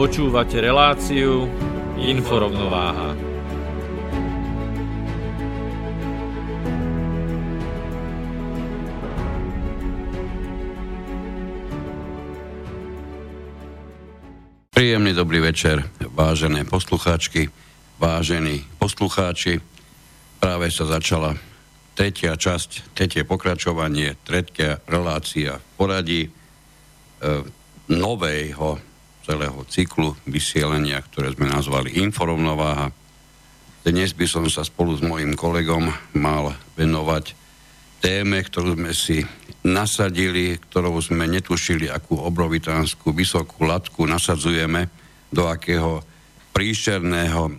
Počúvate reláciu Inforovnováha. Príjemný dobrý večer, vážené poslucháčky, vážení poslucháči. Práve sa začala tretia časť, tretie pokračovanie, tretia relácia v poradí e, nového celého cyklu vysielania, ktoré sme nazvali Inforovnováha. Dnes by som sa spolu s mojim kolegom mal venovať téme, ktorú sme si nasadili, ktorou sme netušili, akú obrovitánsku vysokú latku nasadzujeme, do akého príšerného, e,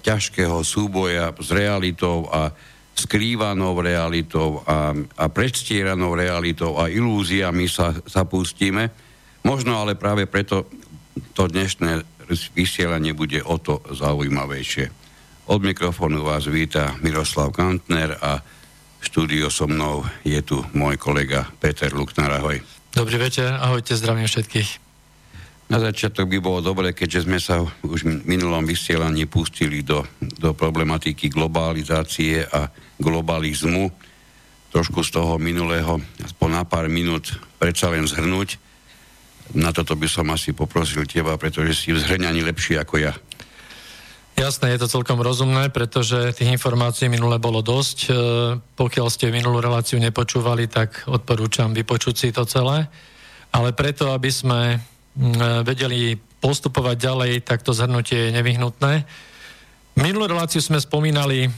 ťažkého súboja s realitou a skrývanou realitou a, a predstieranou realitou a ilúziami sa zapustíme. Možno ale práve preto to dnešné vysielanie bude o to zaujímavejšie. Od mikrofónu vás víta Miroslav Kantner a štúdio so mnou je tu môj kolega Peter Luknar. Ahoj. Dobrý večer, ahojte, zdravím všetkých. Na začiatok by bolo dobre, keďže sme sa už v minulom vysielaní pustili do, do problematiky globalizácie a globalizmu, trošku z toho minulého, aspoň na pár minút predsa len zhrnúť na toto by som asi poprosil teba, pretože si v zhrňaní lepší ako ja. Jasné, je to celkom rozumné, pretože tých informácií minule bolo dosť. E, pokiaľ ste minulú reláciu nepočúvali, tak odporúčam vypočuť si to celé. Ale preto, aby sme vedeli postupovať ďalej, tak to zhrnutie je nevyhnutné. Minulú reláciu sme spomínali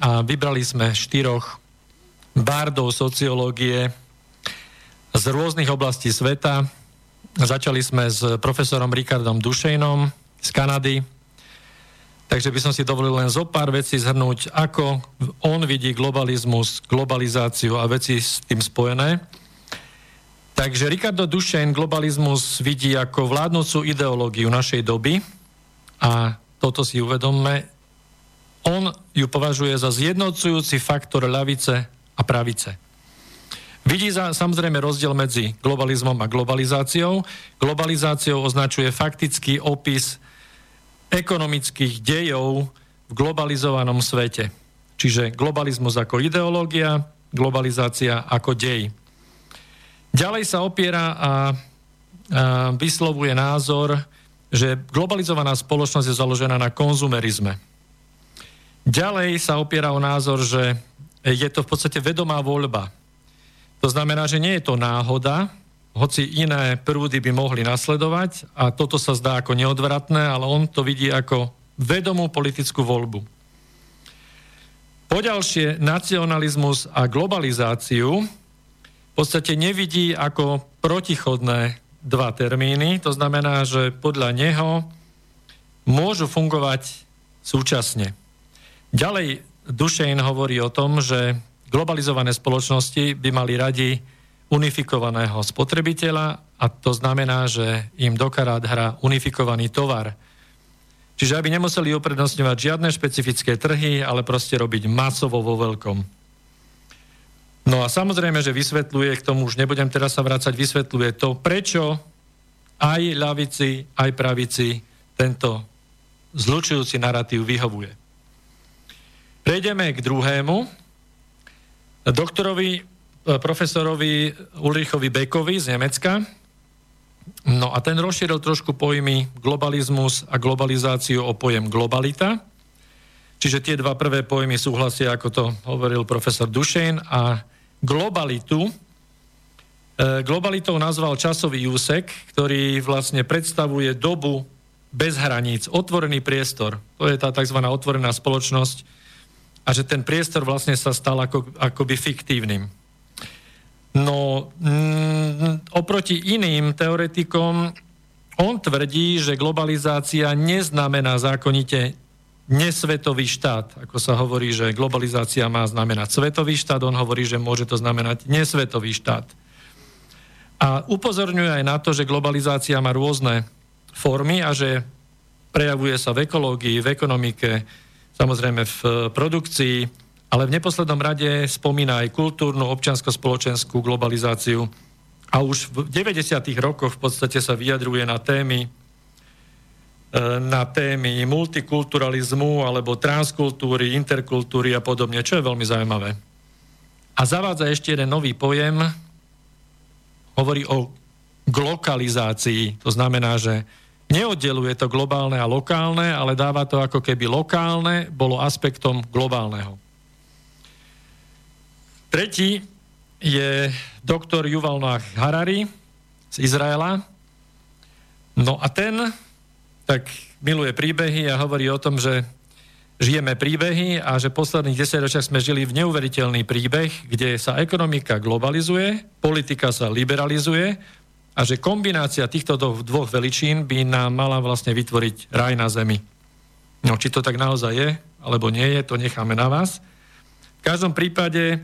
a vybrali sme štyroch bardov sociológie z rôznych oblastí sveta, Začali sme s profesorom Richardom Dušejnom z Kanady, takže by som si dovolil len zo pár vecí zhrnúť, ako on vidí globalizmus, globalizáciu a veci s tým spojené. Takže Ricardo Dušejn globalizmus vidí ako vládnúcu ideológiu našej doby a toto si uvedomme, on ju považuje za zjednocujúci faktor ľavice a pravice. Vidí za, samozrejme rozdiel medzi globalizmom a globalizáciou. Globalizáciou označuje faktický opis ekonomických dejov v globalizovanom svete. Čiže globalizmus ako ideológia, globalizácia ako dej. Ďalej sa opiera a, a vyslovuje názor, že globalizovaná spoločnosť je založená na konzumerizme. Ďalej sa opiera o názor, že je to v podstate vedomá voľba to znamená, že nie je to náhoda, hoci iné prúdy by mohli nasledovať a toto sa zdá ako neodvratné, ale on to vidí ako vedomú politickú voľbu. Poďalšie, nacionalizmus a globalizáciu v podstate nevidí ako protichodné dva termíny, to znamená, že podľa neho môžu fungovať súčasne. Ďalej Dušejn hovorí o tom, že globalizované spoločnosti by mali radi unifikovaného spotrebiteľa a to znamená, že im do karát hrá unifikovaný tovar. Čiže aby nemuseli uprednostňovať žiadne špecifické trhy, ale proste robiť masovo vo veľkom. No a samozrejme, že vysvetľuje, k tomu už nebudem teraz sa vrácať, vysvetľuje to, prečo aj ľavici, aj pravici tento zlučujúci narratív vyhovuje. Prejdeme k druhému, doktorovi, e, profesorovi Ulrichovi Bekovi z Nemecka. No a ten rozšíril trošku pojmy globalizmus a globalizáciu o pojem globalita. Čiže tie dva prvé pojmy súhlasia, ako to hovoril profesor Dušen a globalitu, e, globalitou nazval časový úsek, ktorý vlastne predstavuje dobu bez hraníc, otvorený priestor. To je tá tzv. otvorená spoločnosť a že ten priestor vlastne sa stal ako, akoby fiktívnym. No, mm, oproti iným teoretikom, on tvrdí, že globalizácia neznamená zákonite nesvetový štát. Ako sa hovorí, že globalizácia má znamenať svetový štát, on hovorí, že môže to znamenať nesvetový štát. A upozorňuje aj na to, že globalizácia má rôzne formy a že prejavuje sa v ekológii, v ekonomike, samozrejme v produkcii, ale v neposlednom rade spomína aj kultúrnu, občiansko-spoločenskú globalizáciu a už v 90. rokoch v podstate sa vyjadruje na témy e, na témy multikulturalizmu alebo transkultúry, interkultúry a podobne, čo je veľmi zaujímavé. A zavádza ešte jeden nový pojem, hovorí o glokalizácii. To znamená, že neoddeluje to globálne a lokálne, ale dáva to ako keby lokálne bolo aspektom globálneho. Tretí je doktor Yuval Noah Harari z Izraela. No a ten tak miluje príbehy a hovorí o tom, že žijeme príbehy a že posledných 10 ročiach sme žili v neuveriteľný príbeh, kde sa ekonomika globalizuje, politika sa liberalizuje a že kombinácia týchto dvoch veličín by nám mala vlastne vytvoriť raj na zemi. No, či to tak naozaj je, alebo nie je, to necháme na vás. V každom prípade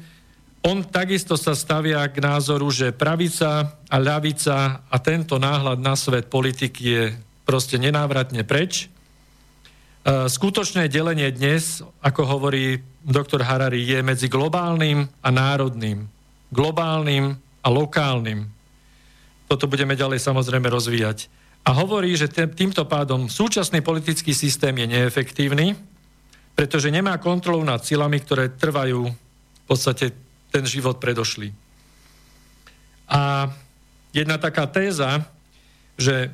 on takisto sa stavia k názoru, že pravica a ľavica a tento náhľad na svet politiky je proste nenávratne preč. E, skutočné delenie dnes, ako hovorí doktor Harari, je medzi globálnym a národným, globálnym a lokálnym. Toto budeme ďalej samozrejme rozvíjať. A hovorí, že týmto pádom súčasný politický systém je neefektívny, pretože nemá kontrolu nad silami, ktoré trvajú v podstate ten život predošli. A jedna taká téza, že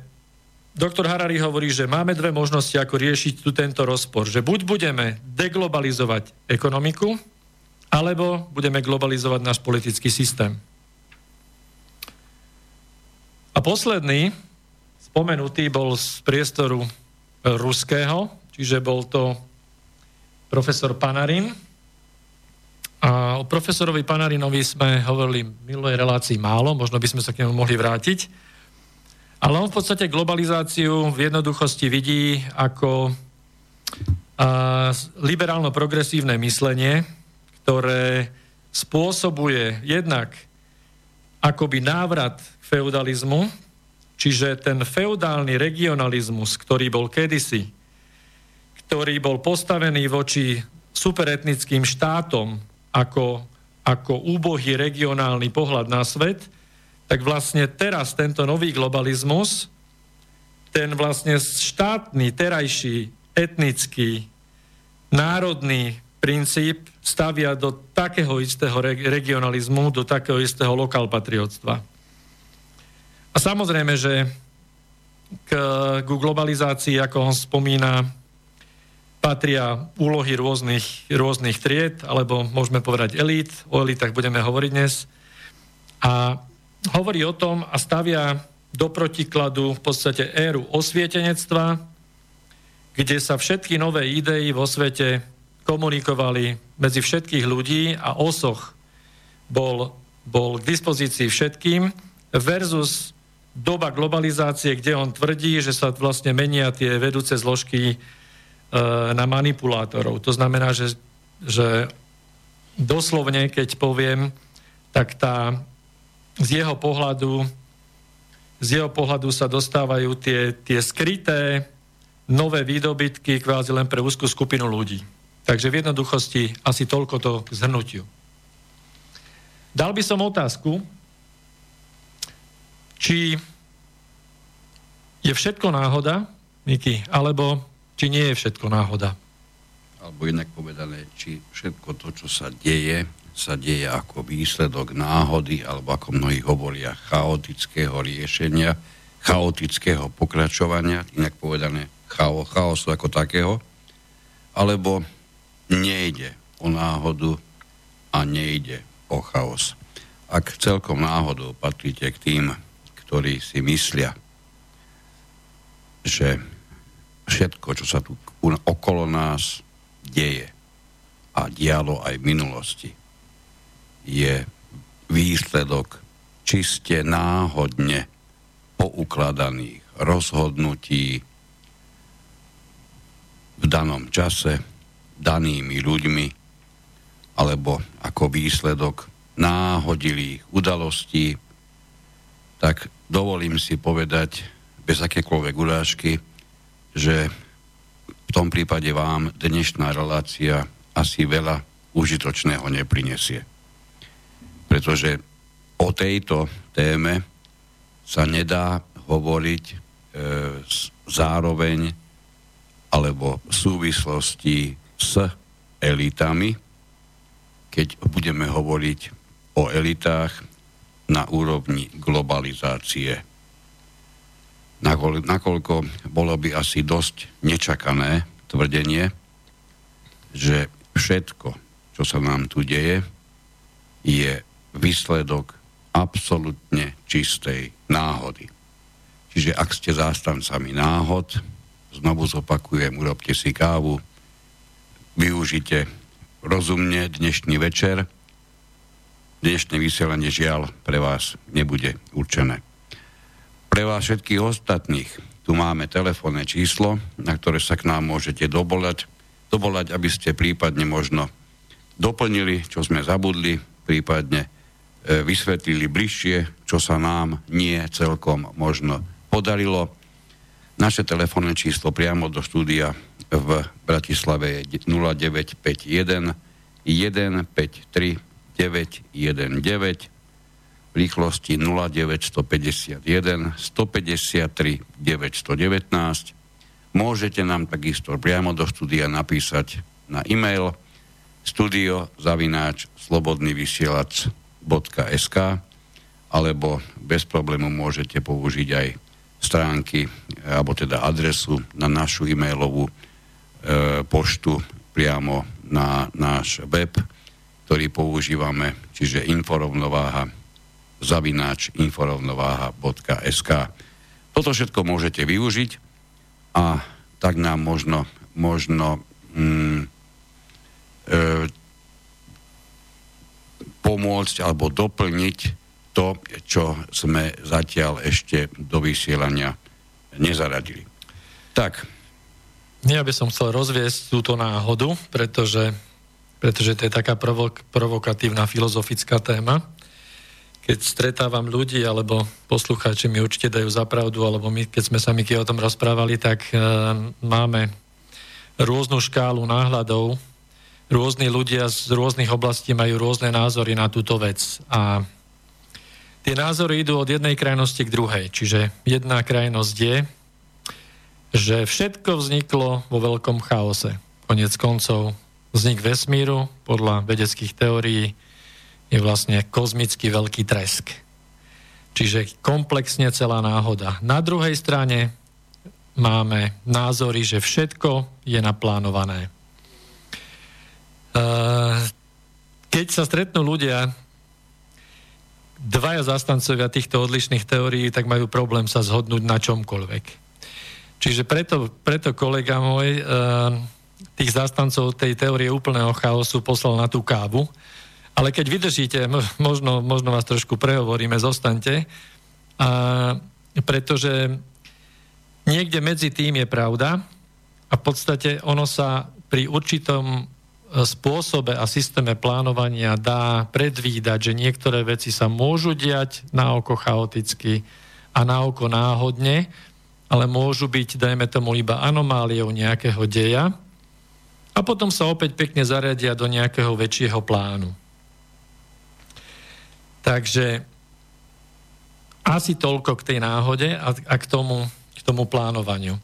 doktor Harari hovorí, že máme dve možnosti, ako riešiť tu tento rozpor. Že buď budeme deglobalizovať ekonomiku, alebo budeme globalizovať náš politický systém. A posledný, spomenutý, bol z priestoru ruského, čiže bol to profesor Panarin, a o profesorovi Panarinovi sme hovorili v minulej relácii málo, možno by sme sa k nemu mohli vrátiť. Ale on v podstate globalizáciu v jednoduchosti vidí ako liberálno-progresívne myslenie, ktoré spôsobuje jednak akoby návrat feudalizmu, čiže ten feudálny regionalizmus, ktorý bol kedysi, ktorý bol postavený voči superetnickým štátom, ako, ako úbohý regionálny pohľad na svet, tak vlastne teraz tento nový globalizmus, ten vlastne štátny, terajší, etnický, národný princíp stavia do takého istého regionalizmu, do takého istého lokalpatriotstva. A samozrejme, že k, k globalizácii, ako on spomína, patria úlohy rôznych, rôznych tried, alebo môžeme povedať elít, o elitách budeme hovoriť dnes. A hovorí o tom a stavia do protikladu v podstate éru osvietenectva, kde sa všetky nové idei vo svete komunikovali medzi všetkých ľudí a osoch bol, bol k dispozícii všetkým versus doba globalizácie, kde on tvrdí, že sa vlastne menia tie vedúce zložky E, na manipulátorov. To znamená, že, že doslovne, keď poviem, tak tá z jeho pohľadu z jeho pohľadu sa dostávajú tie, tie skryté nové výdobytky kvázi len pre úzkú skupinu ľudí. Takže v jednoduchosti asi toľko to k zhrnutiu. Dal by som otázku, či je všetko náhoda, Miki, alebo či nie je všetko náhoda? Alebo inak povedané, či všetko to, čo sa deje, sa deje ako výsledok náhody, alebo ako mnohí hovoria, chaotického riešenia, chaotického pokračovania, inak povedané chao, chaosu ako takého, alebo nejde o náhodu a nejde o chaos. Ak celkom náhodou patríte k tým, ktorí si myslia, že všetko, čo sa tu okolo nás deje a dialo aj v minulosti, je výsledok čiste náhodne poukladaných rozhodnutí v danom čase, danými ľuďmi, alebo ako výsledok náhodilých udalostí, tak dovolím si povedať bez akékoľvek urážky, že v tom prípade vám dnešná relácia asi veľa užitočného neprinesie. Pretože o tejto téme sa nedá hovoriť e, zároveň alebo v súvislosti s elitami, keď budeme hovoriť o elitách na úrovni globalizácie. Nakoľko bolo by asi dosť nečakané tvrdenie, že všetko, čo sa nám tu deje, je výsledok absolútne čistej náhody. Čiže ak ste zástancami náhod, znovu zopakujem, urobte si kávu, využite rozumne dnešný večer. Dnešné vysielanie žiaľ pre vás nebude určené. Pre vás všetkých ostatných tu máme telefónne číslo, na ktoré sa k nám môžete dobolať, dobolať, aby ste prípadne možno doplnili, čo sme zabudli, prípadne e, vysvetlili bližšie, čo sa nám nie celkom možno podarilo. Naše telefónne číslo priamo do štúdia v Bratislave je 0951 153 919 v rýchlosti 0951 153 919. Môžete nám takisto priamo do štúdia napísať na e-mail studio zavináč slobodnyvysielac.sk alebo bez problému môžete použiť aj stránky, alebo teda adresu na našu e-mailovú e, poštu priamo na náš web, ktorý používame, čiže inforovnováha zavináč inforovnováha.sk. Toto všetko môžete využiť a tak nám možno, možno mm, e, pomôcť alebo doplniť to, čo sme zatiaľ ešte do vysielania nezaradili. Tak. Ja by som chcel rozviesť túto náhodu, pretože, pretože to je taká provok, provokatívna filozofická téma. Keď stretávam ľudí, alebo poslucháči mi určite dajú zapravdu, alebo my, keď sme sa Miky o tom rozprávali, tak e, máme rôznu škálu náhľadov, rôzni ľudia z rôznych oblastí majú rôzne názory na túto vec. A Tie názory idú od jednej krajnosti k druhej. Čiže jedna krajnosť je, že všetko vzniklo vo veľkom chaose. Konec koncov vznik vesmíru podľa vedeckých teórií je vlastne kozmický veľký tresk. Čiže komplexne celá náhoda. Na druhej strane máme názory, že všetko je naplánované. Keď sa stretnú ľudia, dvaja zastancovia týchto odlišných teórií tak majú problém sa zhodnúť na čomkoľvek. Čiže preto, preto kolega môj e, tých zastancov tej teórie úplného chaosu poslal na tú kávu. Ale keď vydržíte, možno, možno vás trošku prehovoríme, zostaňte. A, pretože niekde medzi tým je pravda a v podstate ono sa pri určitom spôsobe a systéme plánovania dá predvídať, že niektoré veci sa môžu diať na oko chaoticky a na oko náhodne, ale môžu byť, dajme tomu, iba anomáliou nejakého deja a potom sa opäť pekne zariadia do nejakého väčšieho plánu. Takže asi toľko k tej náhode a, a k, tomu, k tomu plánovaniu.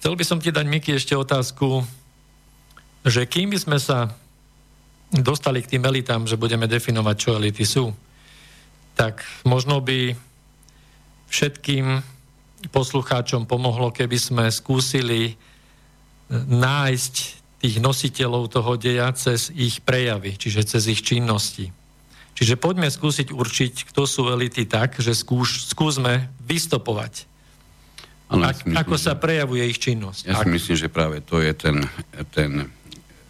Chcel by som ti dať, Miky, ešte otázku, že kým by sme sa dostali k tým elitám, že budeme definovať, čo elity sú, tak možno by všetkým poslucháčom pomohlo, keby sme skúsili nájsť tých nositeľov toho deja cez ich prejavy, čiže cez ich činnosti. Čiže poďme skúsiť určiť, kto sú elity tak, že skúš, skúsme vystopovať. Ano, Ak, myslím, ako sa prejavuje ich činnosť. Ja si Ak... myslím, že práve to je ten, ten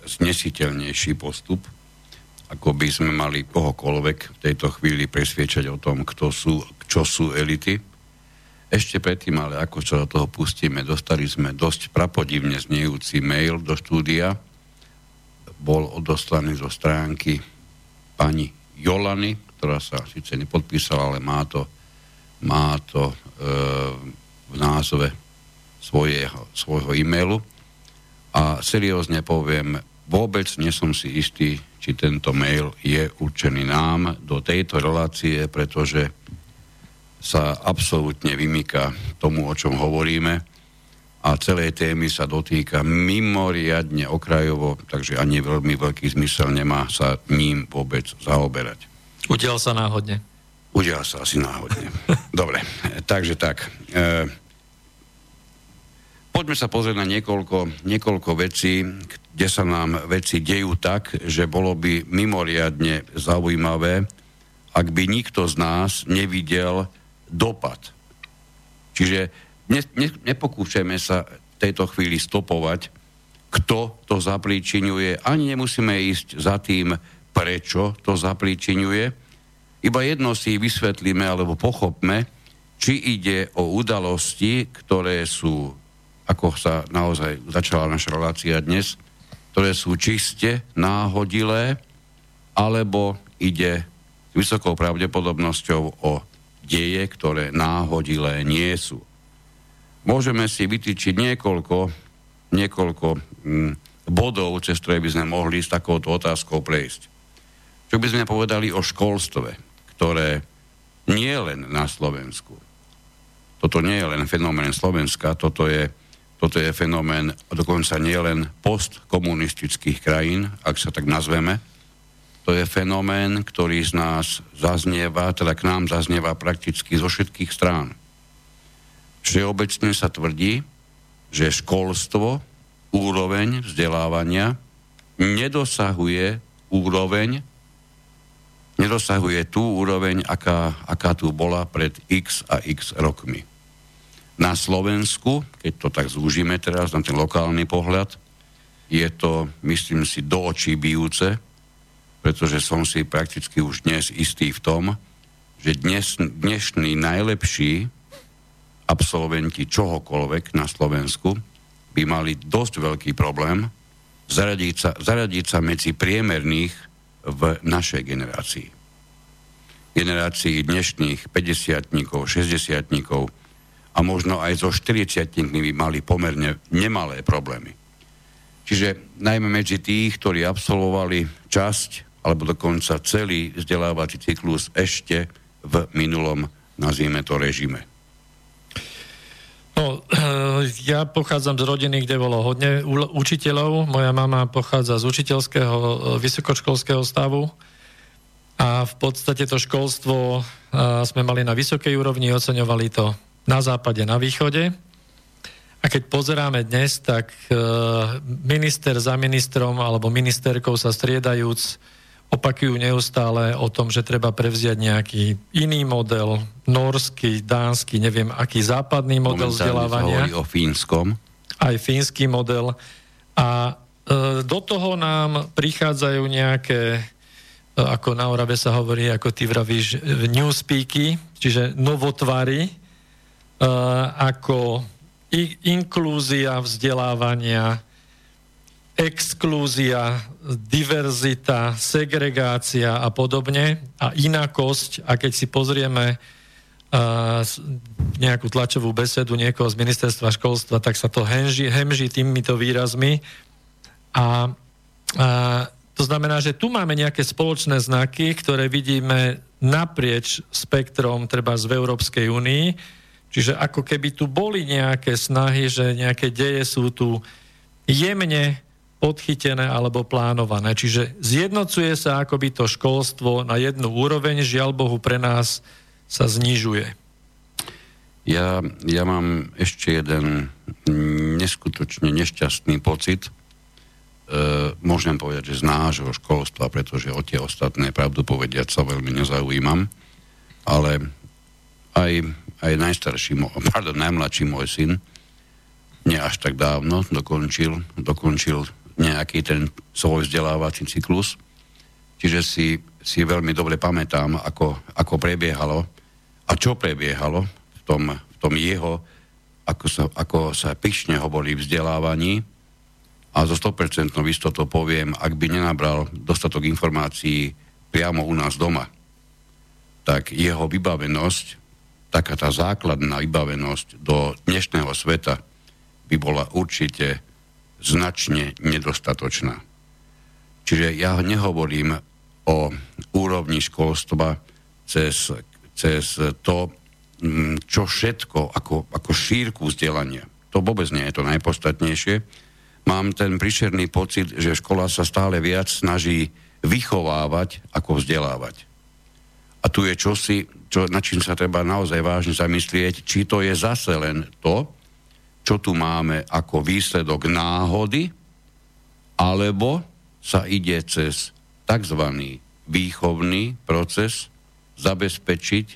znesiteľnejší postup, ako by sme mali kohokoľvek v tejto chvíli presviečať o tom, kto sú, čo sú elity. Ešte predtým, ale ako sa do toho pustíme, dostali sme dosť prapodivne znejúci mail do štúdia. Bol odoslaný zo stránky pani Jolany, ktorá sa síce nepodpísala, ale má to, má to e, v názve svojho, svojho e-mailu. A seriózne poviem, vôbec nie som si istý, či tento mail je určený nám do tejto relácie, pretože sa absolútne vymýka tomu, o čom hovoríme a celej témy sa dotýka mimoriadne okrajovo, takže ani veľmi veľký zmysel nemá sa ním vôbec zaoberať. Udial sa náhodne. Udial sa asi náhodne. Dobre, takže tak. E, poďme sa pozrieť na niekoľko, niekoľko vecí, kde sa nám veci dejú tak, že bolo by mimoriadne zaujímavé, ak by nikto z nás nevidel dopad. Čiže ne, ne, nepokúšajme sa v tejto chvíli stopovať, kto to zapríčinuje. Ani nemusíme ísť za tým, prečo to zapríčinuje. Iba jedno si vysvetlíme alebo pochopme, či ide o udalosti, ktoré sú, ako sa naozaj začala naša relácia dnes, ktoré sú čiste náhodilé, alebo ide s vysokou pravdepodobnosťou o deje, ktoré náhodilé nie sú môžeme si vytýčiť niekoľko, niekoľko mm, bodov, cez ktoré by sme mohli s takouto otázkou prejsť. Čo by sme povedali o školstve, ktoré nie len na Slovensku. Toto nie je len fenomén Slovenska, toto je, toto je fenomén dokonca nie len postkomunistických krajín, ak sa tak nazveme. To je fenomén, ktorý z nás zaznieva, teda k nám zaznieva prakticky zo všetkých strán Všeobecne sa tvrdí, že školstvo, úroveň vzdelávania nedosahuje úroveň, nedosahuje tú úroveň, aká, aká tu bola pred x a x rokmi. Na Slovensku, keď to tak zúžime teraz na ten lokálny pohľad, je to, myslím si, do očí bijúce, pretože som si prakticky už dnes istý v tom, že dnes, dnešný najlepší absolventi čohokoľvek na Slovensku by mali dosť veľký problém zaradiť sa, zaradiť sa medzi priemerných v našej generácii. Generácii dnešných 50 60 a možno aj zo 40 by mali pomerne nemalé problémy. Čiže najmä medzi tých, ktorí absolvovali časť alebo dokonca celý vzdelávací cyklus ešte v minulom, nazvime to, režime. No, ja pochádzam z rodiny, kde bolo hodne učiteľov. Moja mama pochádza z učiteľského e, vysokoškolského stavu a v podstate to školstvo e, sme mali na vysokej úrovni, oceňovali to na západe, na východe. A keď pozeráme dnes, tak e, minister za ministrom alebo ministerkou sa striedajúc opakujú neustále o tom, že treba prevziať nejaký iný model, norský, dánsky, neviem aký západný model vzdelávania. o fínskom. Aj fínsky model. A e, do toho nám prichádzajú nejaké, e, ako na Orave sa hovorí, ako ty vravíš, newspeaky, čiže novotvary, e, ako inklúzia vzdelávania, exklúzia, diverzita, segregácia a podobne a inakosť. A keď si pozrieme uh, nejakú tlačovú besedu niekoho z ministerstva školstva, tak sa to hemží, hemží týmito výrazmi. A, a to znamená, že tu máme nejaké spoločné znaky, ktoré vidíme naprieč spektrom treba v Európskej únii. Čiže ako keby tu boli nejaké snahy, že nejaké deje sú tu jemne podchytené alebo plánované. Čiže zjednocuje sa akoby to školstvo na jednu úroveň, žiaľ Bohu pre nás sa znižuje. Ja, ja mám ešte jeden neskutočne nešťastný pocit, e, môžem povedať, že z nášho školstva, pretože o tie ostatné, pravdu povediať, sa veľmi nezaujímam, ale aj, aj najstarší, pardon, najmladší môj syn, nie až tak dávno, dokončil, dokončil nejaký ten svoj vzdelávací cyklus. Čiže si, si veľmi dobre pamätám, ako, ako prebiehalo a čo prebiehalo v tom, v tom jeho, ako sa, ako sa pyšne hovorí vzdelávaní. A zo 100% istotou poviem, ak by nenabral dostatok informácií priamo u nás doma, tak jeho vybavenosť, taká tá základná vybavenosť do dnešného sveta by bola určite značne nedostatočná. Čiže ja nehovorím o úrovni školstva cez, cez to, mm, čo všetko, ako, ako šírku vzdelania. To vôbec nie je to najpodstatnejšie. Mám ten príšerný pocit, že škola sa stále viac snaží vychovávať ako vzdelávať. A tu je čosi, čo, na čím sa treba naozaj vážne zamyslieť, či to je zase len to, čo tu máme ako výsledok náhody, alebo sa ide cez tzv. výchovný proces zabezpečiť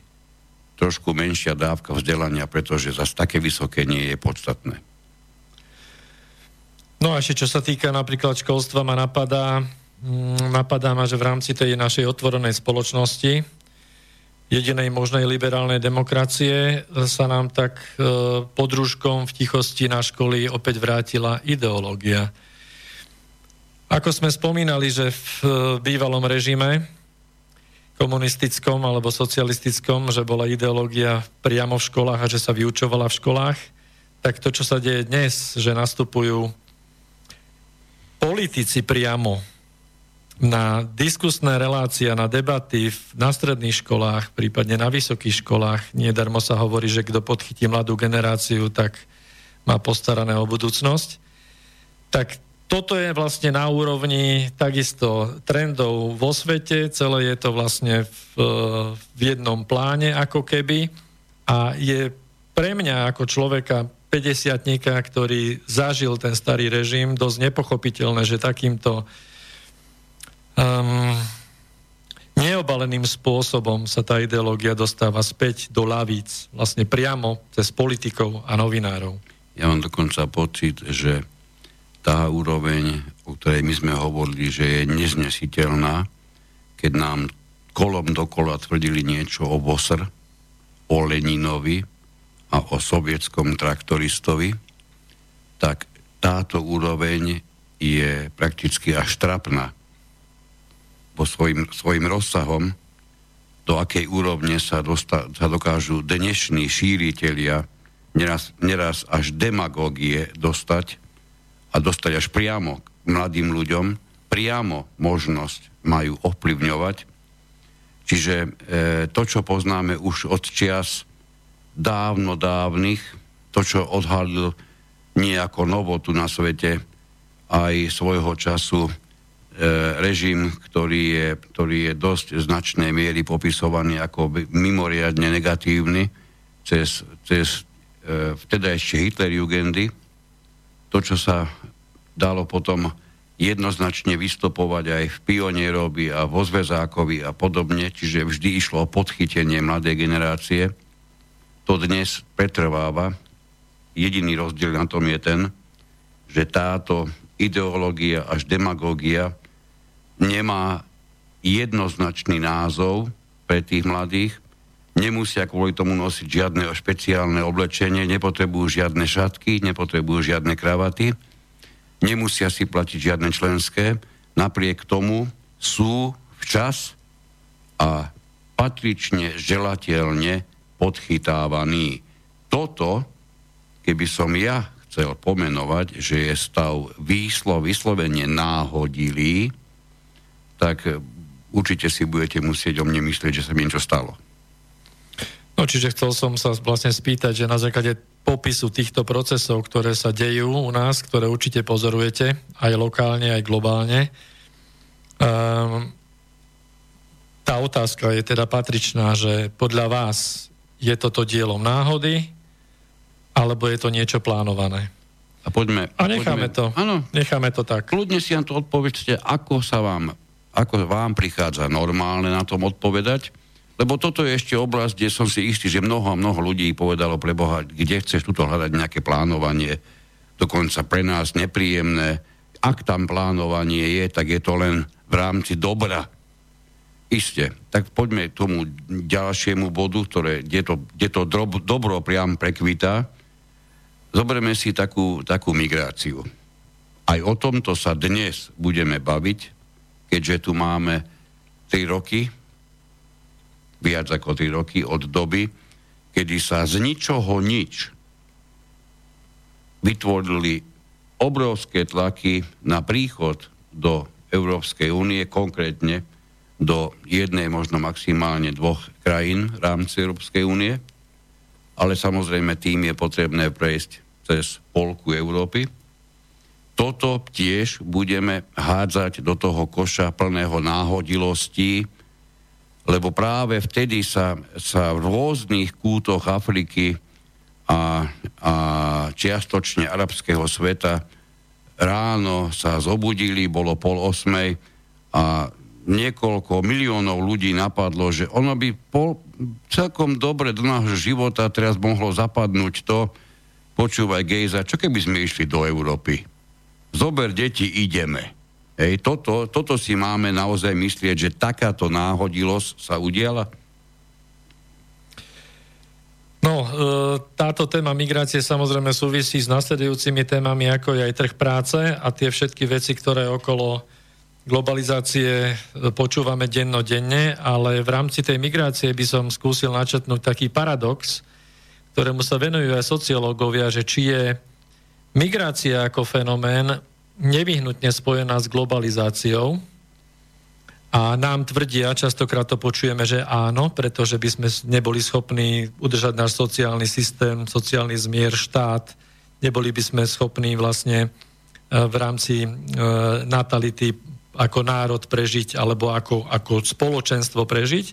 trošku menšia dávka vzdelania, pretože zase také vysoké nie je podstatné. No a ešte čo sa týka napríklad školstva, ma napadá, mm, napadá ma, že v rámci tej našej otvorenej spoločnosti jedinej možnej liberálnej demokracie sa nám tak e, pod rúškom v tichosti na školy opäť vrátila ideológia. Ako sme spomínali, že v e, bývalom režime komunistickom alebo socialistickom, že bola ideológia priamo v školách a že sa vyučovala v školách, tak to, čo sa deje dnes, že nastupujú politici priamo na diskusné relácie, na debaty na stredných školách, prípadne na vysokých školách. Nedarmo sa hovorí, že kto podchytí mladú generáciu, tak má postarané o budúcnosť. Tak toto je vlastne na úrovni takisto trendov vo svete, celé je to vlastne v, v jednom pláne ako keby a je pre mňa ako človeka 50 ktorý zažil ten starý režim, dosť nepochopiteľné, že takýmto um, neobaleným spôsobom sa tá ideológia dostáva späť do lavíc, vlastne priamo cez politikov a novinárov. Ja mám dokonca pocit, že tá úroveň, o ktorej my sme hovorili, že je neznesiteľná, keď nám kolom dokola tvrdili niečo o Vosr, o Leninovi a o sovietskom traktoristovi, tak táto úroveň je prakticky až trapná po svojim, svojim rozsahom, do akej úrovne sa, dosta, sa dokážu dnešní šíriteľia neraz, neraz až demagógie dostať a dostať až priamo k mladým ľuďom, priamo možnosť majú ovplyvňovať. Čiže e, to, čo poznáme už od čias dávno dávnych, to, čo odhalil nejako novotu na svete aj svojho času režim, ktorý je, ktorý je dosť značnej miery popisovaný ako mimoriadne negatívny cez, cez e, vteda ešte Hitlerjugendy. To, čo sa dalo potom jednoznačne vystopovať aj v pionierovi a vo zväzákovi a podobne, čiže vždy išlo o podchytenie mladej generácie. To dnes pretrváva. Jediný rozdiel na tom je ten, že táto ideológia až demagógia nemá jednoznačný názov pre tých mladých, nemusia kvôli tomu nosiť žiadne špeciálne oblečenie, nepotrebujú žiadne šatky, nepotrebujú žiadne kravaty, nemusia si platiť žiadne členské, napriek tomu sú včas a patrične želateľne podchytávaní. Toto, keby som ja chcel pomenovať, že je stav výslo, vyslovene náhodilý, tak e, určite si budete musieť o mne myslieť, že sa mi niečo stalo. No čiže chcel som sa vlastne spýtať, že na základe popisu týchto procesov, ktoré sa dejú u nás, ktoré určite pozorujete, aj lokálne, aj globálne, um, tá otázka je teda patričná, že podľa vás je toto dielom náhody, alebo je to niečo plánované. A poďme... A necháme poďme, to. Áno. Necháme to tak. Kľudne si na to odpovedzte, ako sa vám, ako vám prichádza normálne na tom odpovedať, lebo toto je ešte oblasť, kde som si istý, že mnoho a mnoho ľudí povedalo pre Boha, kde chceš tuto hľadať nejaké plánovanie, dokonca pre nás nepríjemné. Ak tam plánovanie je, tak je to len v rámci dobra. Isté. Tak poďme k tomu ďalšiemu bodu, ktoré, kde to, kde to drob, dobro priam prekvitá. Zoberme si takú, takú migráciu. Aj o tomto sa dnes budeme baviť, keďže tu máme 3 roky, viac ako 3 roky od doby, kedy sa z ničoho nič vytvorili obrovské tlaky na príchod do Európskej únie, konkrétne do jednej, možno maximálne dvoch krajín v rámci Európskej únie, ale samozrejme tým je potrebné prejsť cez polku Európy. Toto tiež budeme hádzať do toho koša plného náhodilostí, lebo práve vtedy sa, sa v rôznych kútoch Afriky a, a čiastočne arabského sveta ráno sa zobudili, bolo pol osmej a niekoľko miliónov ľudí napadlo, že ono by pol, celkom dobre do nášho života teraz mohlo zapadnúť to, počúvaj Gejza, čo keby sme išli do Európy? Zober deti, ideme. Hej, toto, toto si máme naozaj myslieť, že takáto náhodilosť sa udiala? No, e, táto téma migrácie samozrejme súvisí s nasledujúcimi témami, ako je aj trh práce a tie všetky veci, ktoré okolo globalizácie e, počúvame dennodenne, ale v rámci tej migrácie by som skúsil načetnúť taký paradox, ktorému sa venujú aj sociológovia, že či je migrácia ako fenomén nevyhnutne spojená s globalizáciou. A nám tvrdia, častokrát to počujeme, že áno, pretože by sme neboli schopní udržať náš sociálny systém, sociálny zmier, štát, neboli by sme schopní vlastne e, v rámci e, natality ako národ prežiť alebo ako, ako spoločenstvo prežiť.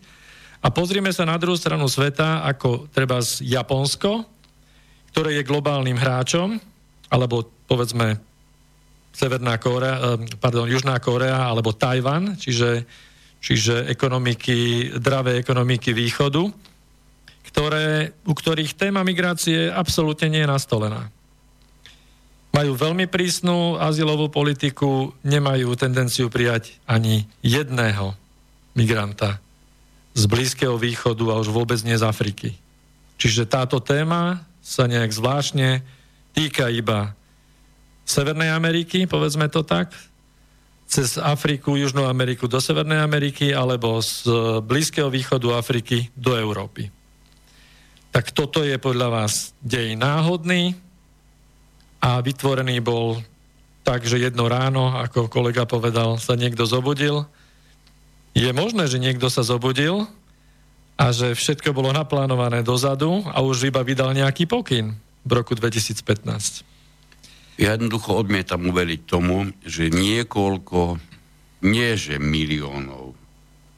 A pozrime sa na druhú stranu sveta, ako treba z Japonsko, ktoré je globálnym hráčom, alebo povedzme Severná Kórea, eh, pardon, Južná Kórea alebo Tajvan, čiže, čiže ekonomiky, dravé ekonomiky východu, ktoré, u ktorých téma migrácie absolútne nie je nastolená. Majú veľmi prísnu azylovú politiku, nemajú tendenciu prijať ani jedného migranta z Blízkeho východu a už vôbec nie z Afriky. Čiže táto téma sa nejak zvláštne týka iba Severnej Ameriky, povedzme to tak, cez Afriku, Južnú Ameriku do Severnej Ameriky alebo z Blízkeho východu Afriky do Európy. Tak toto je podľa vás dej náhodný a vytvorený bol tak, že jedno ráno, ako kolega povedal, sa niekto zobudil je možné, že niekto sa zobudil a že všetko bolo naplánované dozadu a už iba vydal nejaký pokyn v roku 2015. Ja jednoducho odmietam uveriť tomu, že niekoľko, nie že miliónov,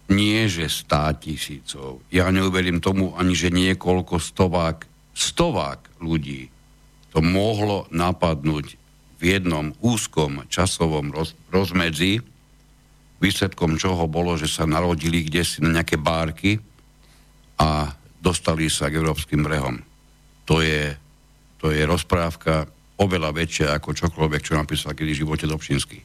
nie že stá tisícov, ja neuverím tomu ani, že niekoľko stovák, stovák ľudí to mohlo napadnúť v jednom úzkom časovom roz, rozmedzi, výsledkom čoho bolo, že sa narodili kde si na nejaké bárky a dostali sa k európskym brehom. To je, to je rozprávka oveľa väčšia ako čokoľvek, čo napísal kedy v živote Dobšinský.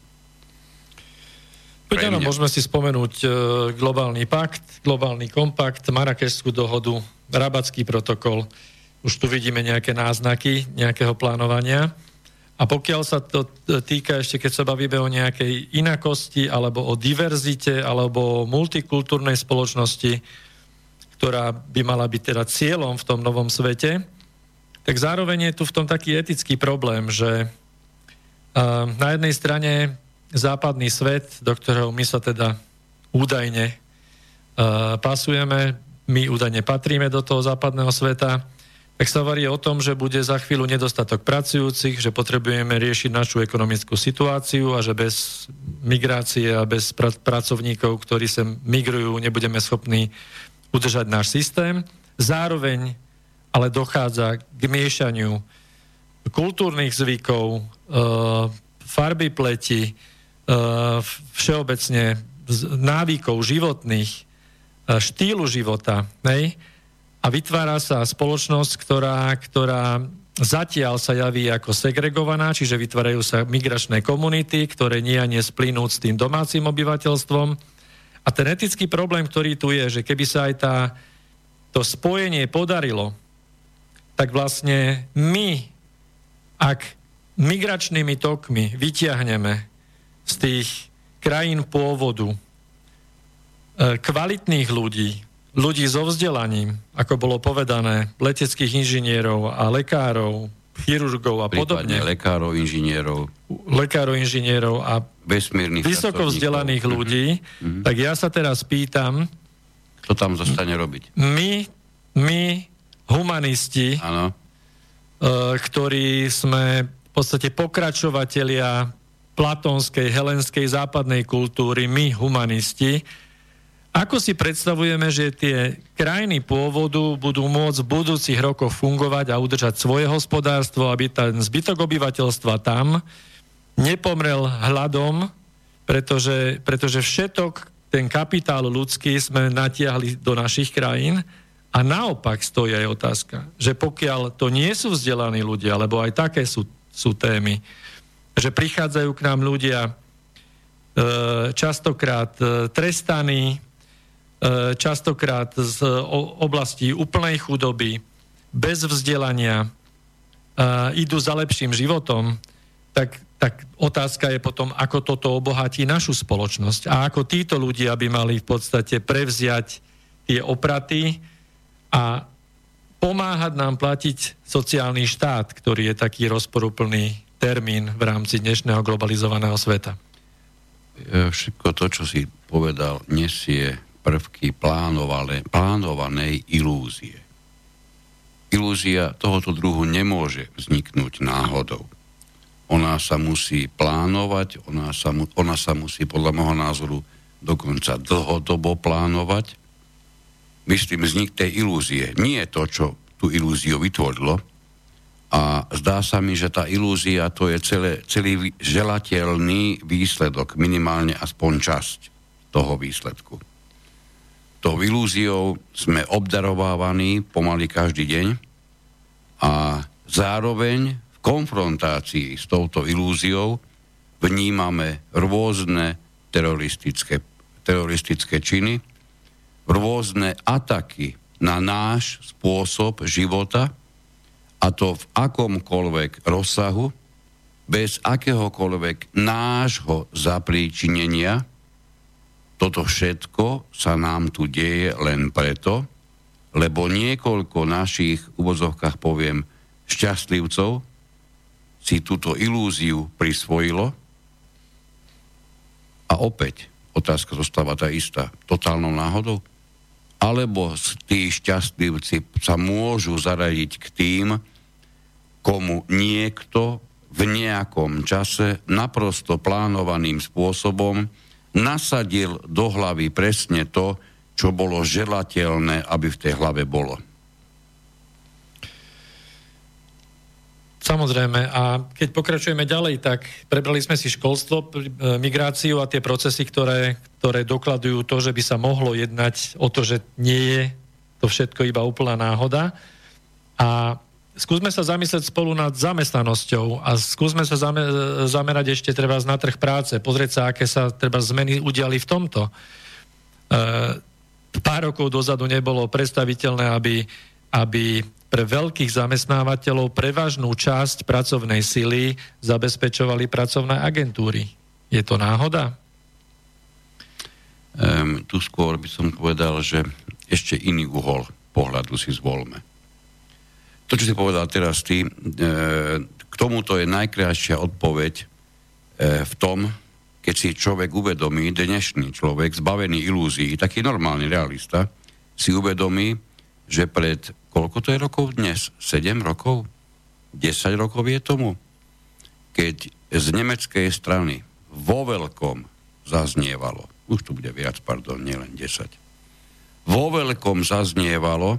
Áno, môžeme si spomenúť e, globálny pakt, globálny kompakt, Marrakešskú dohodu, Rabatský protokol. Už tu vidíme nejaké náznaky nejakého plánovania. A pokiaľ sa to týka ešte, keď sa bavíme o nejakej inakosti, alebo o diverzite, alebo o multikultúrnej spoločnosti, ktorá by mala byť teda cieľom v tom novom svete, tak zároveň je tu v tom taký etický problém, že na jednej strane západný svet, do ktorého my sa teda údajne pasujeme, my údajne patríme do toho západného sveta, tak sa varí o tom, že bude za chvíľu nedostatok pracujúcich, že potrebujeme riešiť našu ekonomickú situáciu a že bez migrácie a bez pra- pracovníkov, ktorí sem migrujú, nebudeme schopní udržať náš systém. Zároveň ale dochádza k miešaniu kultúrnych zvykov, e, farby pleti, e, všeobecne návykov životných, e, štýlu života. Nej? A vytvára sa spoločnosť, ktorá, ktorá zatiaľ sa javí ako segregovaná, čiže vytvárajú sa migračné komunity, ktoré nie a nie splynú s tým domácim obyvateľstvom. A ten etický problém, ktorý tu je, že keby sa aj tá, to spojenie podarilo, tak vlastne my, ak migračnými tokmi vyťahneme z tých krajín pôvodu e, kvalitných ľudí, ľudí so vzdelaním, ako bolo povedané, leteckých inžinierov a lekárov, chirurgov a podobne. lekárov, inžinierov. Lekárov, inžinierov a vesmírnych vysoko vzdelaných ľudí, mm-hmm. tak ja sa teraz pýtam, čo tam zostane robiť? My, my humanisti, ano. Uh, ktorí sme v podstate pokračovatelia platónskej, helenskej západnej kultúry, my humanisti, ako si predstavujeme, že tie krajiny pôvodu budú môcť v budúcich rokoch fungovať a udržať svoje hospodárstvo, aby ten zbytok obyvateľstva tam nepomrel hladom, pretože, pretože všetok ten kapitál ľudský sme natiahli do našich krajín a naopak stojí aj otázka, že pokiaľ to nie sú vzdelaní ľudia, lebo aj také sú, sú témy, že prichádzajú k nám ľudia e, častokrát e, trestaní, e, častokrát z oblasti úplnej chudoby, bez vzdelania, idú za lepším životom, tak, tak otázka je potom, ako toto obohatí našu spoločnosť a ako títo ľudia by mali v podstate prevziať tie opraty, a pomáhať nám platiť sociálny štát, ktorý je taký rozporuplný termín v rámci dnešného globalizovaného sveta. E, všetko to, čo si povedal, nesie prvky plánované, plánovanej ilúzie. Ilúzia tohoto druhu nemôže vzniknúť náhodou. Ona sa musí plánovať, ona sa, mu, ona sa musí podľa môjho názoru dokonca dlhodobo plánovať myslím, vznik tej ilúzie. Nie je to, čo tú ilúziu vytvorilo. A zdá sa mi, že tá ilúzia to je celé, celý želateľný výsledok, minimálne aspoň časť toho výsledku. Tou ilúziou sme obdarovávaní pomaly každý deň a zároveň v konfrontácii s touto ilúziou vnímame rôzne teroristické, teroristické činy, rôzne ataky na náš spôsob života a to v akomkoľvek rozsahu, bez akéhokoľvek nášho zapríčinenia. Toto všetko sa nám tu deje len preto, lebo niekoľko našich, v uvozovkách poviem, šťastlivcov si túto ilúziu prisvojilo a opäť otázka zostáva tá istá. Totálnou náhodou? Alebo tí šťastlivci sa môžu zaradiť k tým, komu niekto v nejakom čase naprosto plánovaným spôsobom nasadil do hlavy presne to, čo bolo želateľné, aby v tej hlave bolo. Samozrejme. A keď pokračujeme ďalej, tak prebrali sme si školstvo, e, migráciu a tie procesy, ktoré, ktoré dokladujú to, že by sa mohlo jednať o to, že nie je to všetko iba úplná náhoda. A skúsme sa zamyslieť spolu nad zamestnanosťou a skúsme sa zame, zamerať ešte treba na trh práce, pozrieť sa, aké sa treba zmeny udiali v tomto. E, pár rokov dozadu nebolo predstaviteľné, aby, aby pre veľkých zamestnávateľov prevažnú časť pracovnej sily zabezpečovali pracovné agentúry. Je to náhoda? Um, tu skôr by som povedal, že ešte iný uhol pohľadu si zvolme. To, čo si povedal teraz ty, e, k tomuto je najkrajšia odpoveď e, v tom, keď si človek uvedomí, dnešný človek, zbavený ilúzií, taký normálny realista, si uvedomí, že pred koľko to je rokov dnes? 7 rokov? 10 rokov je tomu? Keď z nemeckej strany vo veľkom zaznievalo, už tu bude viac, pardon, nielen 10, vo veľkom zaznievalo,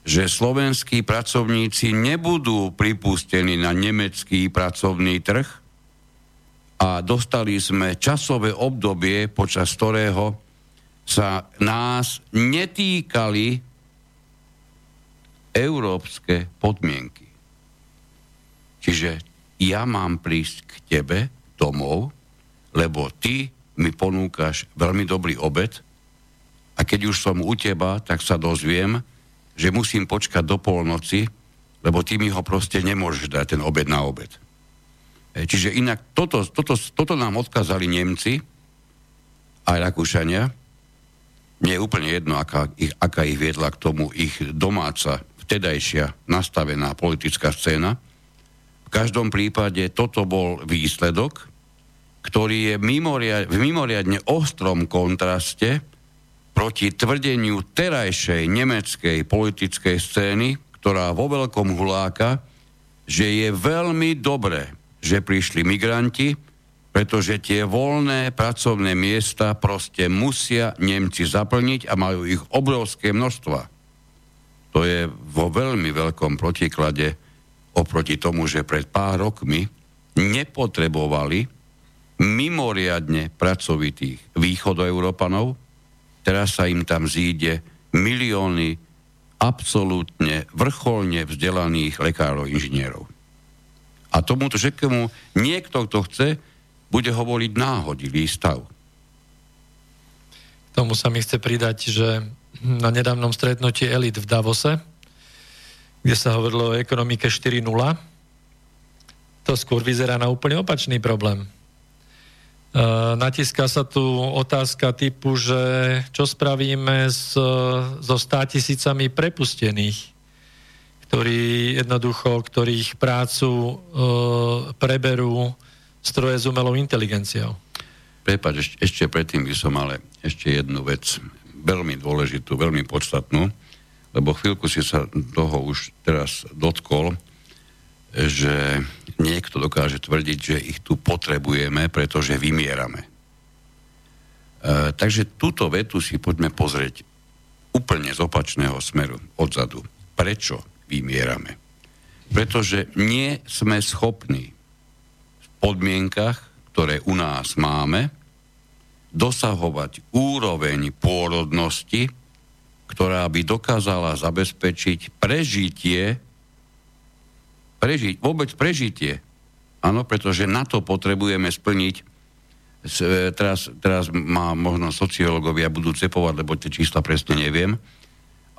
že slovenskí pracovníci nebudú pripustení na nemecký pracovný trh a dostali sme časové obdobie, počas ktorého sa nás netýkali európske podmienky. Čiže ja mám prísť k tebe domov, lebo ty mi ponúkaš veľmi dobrý obed a keď už som u teba, tak sa dozviem, že musím počkať do polnoci, lebo ty mi ho proste nemôžeš dať, ten obed na obed. E, čiže inak toto, toto, toto nám odkázali Nemci, aj Rakúšania. Nie je úplne jedno, aká ich, aká ich viedla k tomu ich domáca vtedajšia nastavená politická scéna. V každom prípade toto bol výsledok, ktorý je v mimoriadne ostrom kontraste proti tvrdeniu terajšej nemeckej politickej scény, ktorá vo veľkom huláka, že je veľmi dobré, že prišli migranti, pretože tie voľné pracovné miesta proste musia Nemci zaplniť a majú ich obrovské množstva. To je vo veľmi veľkom protiklade oproti tomu, že pred pár rokmi nepotrebovali mimoriadne pracovitých východoeurópanov, teraz sa im tam zíde milióny absolútne vrcholne vzdelaných lekárov, inžinierov. A tomuto všetkému niekto, kto chce, bude hovoriť náhodilý stav. K tomu sa mi chce pridať, že na nedávnom stretnutí elit v Davose, kde sa hovorilo o ekonomike 4.0, to skôr vyzerá na úplne opačný problém. E, natíska sa tu otázka typu, že čo spravíme s, so 100 tisícami prepustených, ktorí jednoducho, ktorých prácu e, preberú stroje s umelou inteligenciou. Prepač, ešte, ešte predtým by som ale ešte jednu vec veľmi dôležitú, veľmi podstatnú, lebo chvíľku si sa toho už teraz dotkol, že niekto dokáže tvrdiť, že ich tu potrebujeme, pretože vymierame. E, takže túto vetu si poďme pozrieť úplne z opačného smeru, odzadu. Prečo vymierame? Pretože nie sme schopní v podmienkach, ktoré u nás máme, dosahovať úroveň pôrodnosti, ktorá by dokázala zabezpečiť prežitie, prežiť, vôbec prežitie. Áno, pretože na to potrebujeme splniť, e, teraz, teraz má možno sociológovia budú cepovať, lebo tie čísla presne neviem,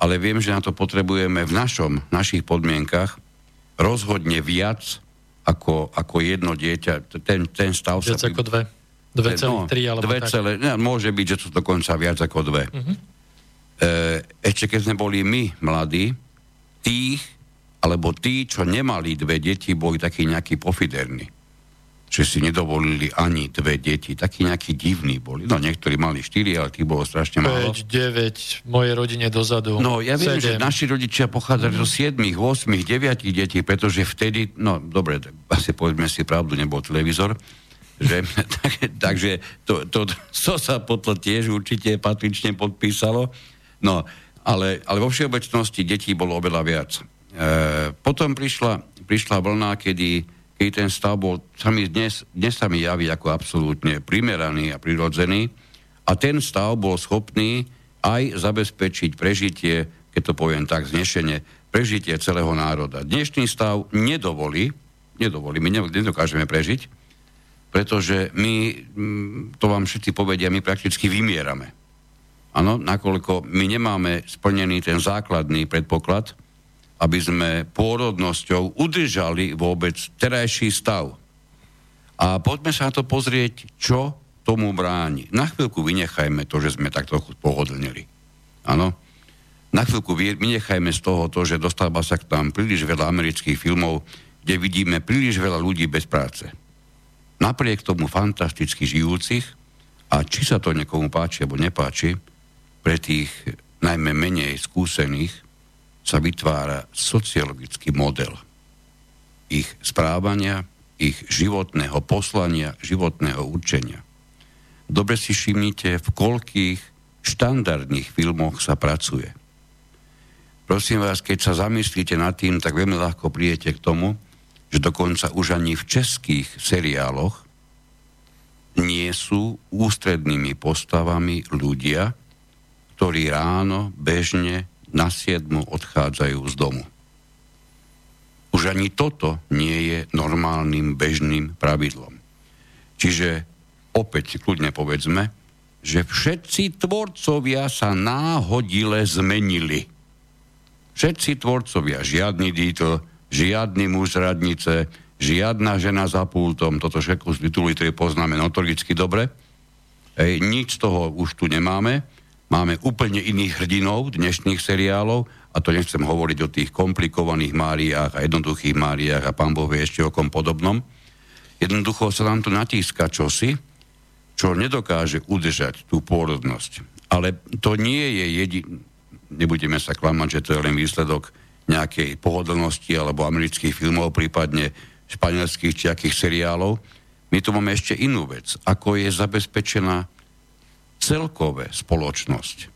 ale viem, že na to potrebujeme v našom, našich podmienkach rozhodne viac ako, ako jedno dieťa. Ten, ten stav viac sa... ako dve. 2,3 no, alebo 2, tak. ne, môže byť, že to dokonca viac ako dve. Uh-huh. E, ešte keď sme boli my mladí, tých, alebo tí, čo nemali dve deti, boli takí nejakí pofiderní. Že si nedovolili ani dve deti. Takí nejakí divní boli. No niektorí mali štyri, ale tých bolo strašne málo. 5, 9, mojej rodine dozadu. No ja viem, 7. že naši rodičia pochádzali zo 7, 8, 9 detí, pretože vtedy, no dobre, asi povedzme si pravdu, nebol televízor, že, tak, takže to, to, to sa potom tiež určite patrične podpísalo. No, ale, ale vo všeobecnosti detí bolo oveľa viac. E, potom prišla, prišla vlna, kedy, kedy ten stav bol, sa mi dnes, dnes sa mi javí ako absolútne primeraný a prirodzený a ten stav bol schopný aj zabezpečiť prežitie, keď to poviem tak znešene, prežitie celého národa. Dnešný stav nedovolí, nedovolí, my nedokážeme prežiť, pretože my, mm, to vám všetci povedia, my prakticky vymierame. Áno, nakoľko my nemáme splnený ten základný predpoklad, aby sme pôrodnosťou udržali vôbec terajší stav. A poďme sa na to pozrieť, čo tomu bráni. Na chvíľku vynechajme to, že sme tak trochu pohodlnili. Áno? Na chvíľku vynechajme z toho to, že dostáva sa k nám príliš veľa amerických filmov, kde vidíme príliš veľa ľudí bez práce napriek tomu fantasticky žijúcich a či sa to niekomu páči alebo nepáči, pre tých najmä menej skúsených sa vytvára sociologický model ich správania, ich životného poslania, životného určenia. Dobre si všimnite, v koľkých štandardných filmoch sa pracuje. prosím vás, keď sa zamyslíte nad tým, tak veľmi ľahko príjete k tomu, že dokonca už ani v českých seriáloch nie sú ústrednými postavami ľudia, ktorí ráno bežne na siedmu odchádzajú z domu. Už ani toto nie je normálnym bežným pravidlom. Čiže opäť kľudne povedzme, že všetci tvorcovia sa náhodile zmenili. Všetci tvorcovia, žiadny Dítl, žiadny muž radnice, žiadna žena za pultom, toto všetko z tituly, ktoré poznáme notoricky dobre. Ej, nič z toho už tu nemáme. Máme úplne iných hrdinov dnešných seriálov a to nechcem hovoriť o tých komplikovaných Máriách a jednoduchých Máriách a pán Boh vie ešte o kom podobnom. Jednoducho sa nám tu natíska čosi, čo nedokáže udržať tú pôrodnosť. Ale to nie je jediný, nebudeme sa klamať, že to je len výsledok nejakej pohodlnosti alebo amerických filmov, prípadne španielských či akých seriálov. My tu máme ešte inú vec, ako je zabezpečená celkové spoločnosť.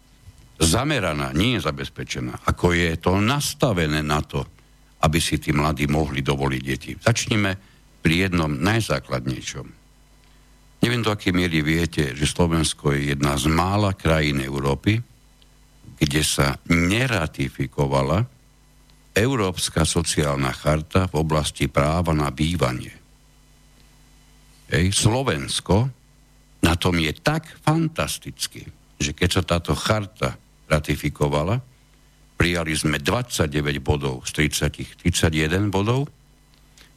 Zameraná, nie je zabezpečená. Ako je to nastavené na to, aby si tí mladí mohli dovoliť deti. Začnime pri jednom najzákladnejšom. Neviem, do akej miery viete, že Slovensko je jedna z mála krajín Európy, kde sa neratifikovala Európska sociálna charta v oblasti práva na bývanie. Ej, Slovensko na tom je tak fantasticky, že keď sa táto charta ratifikovala, prijali sme 29 bodov z 30, 31 bodov,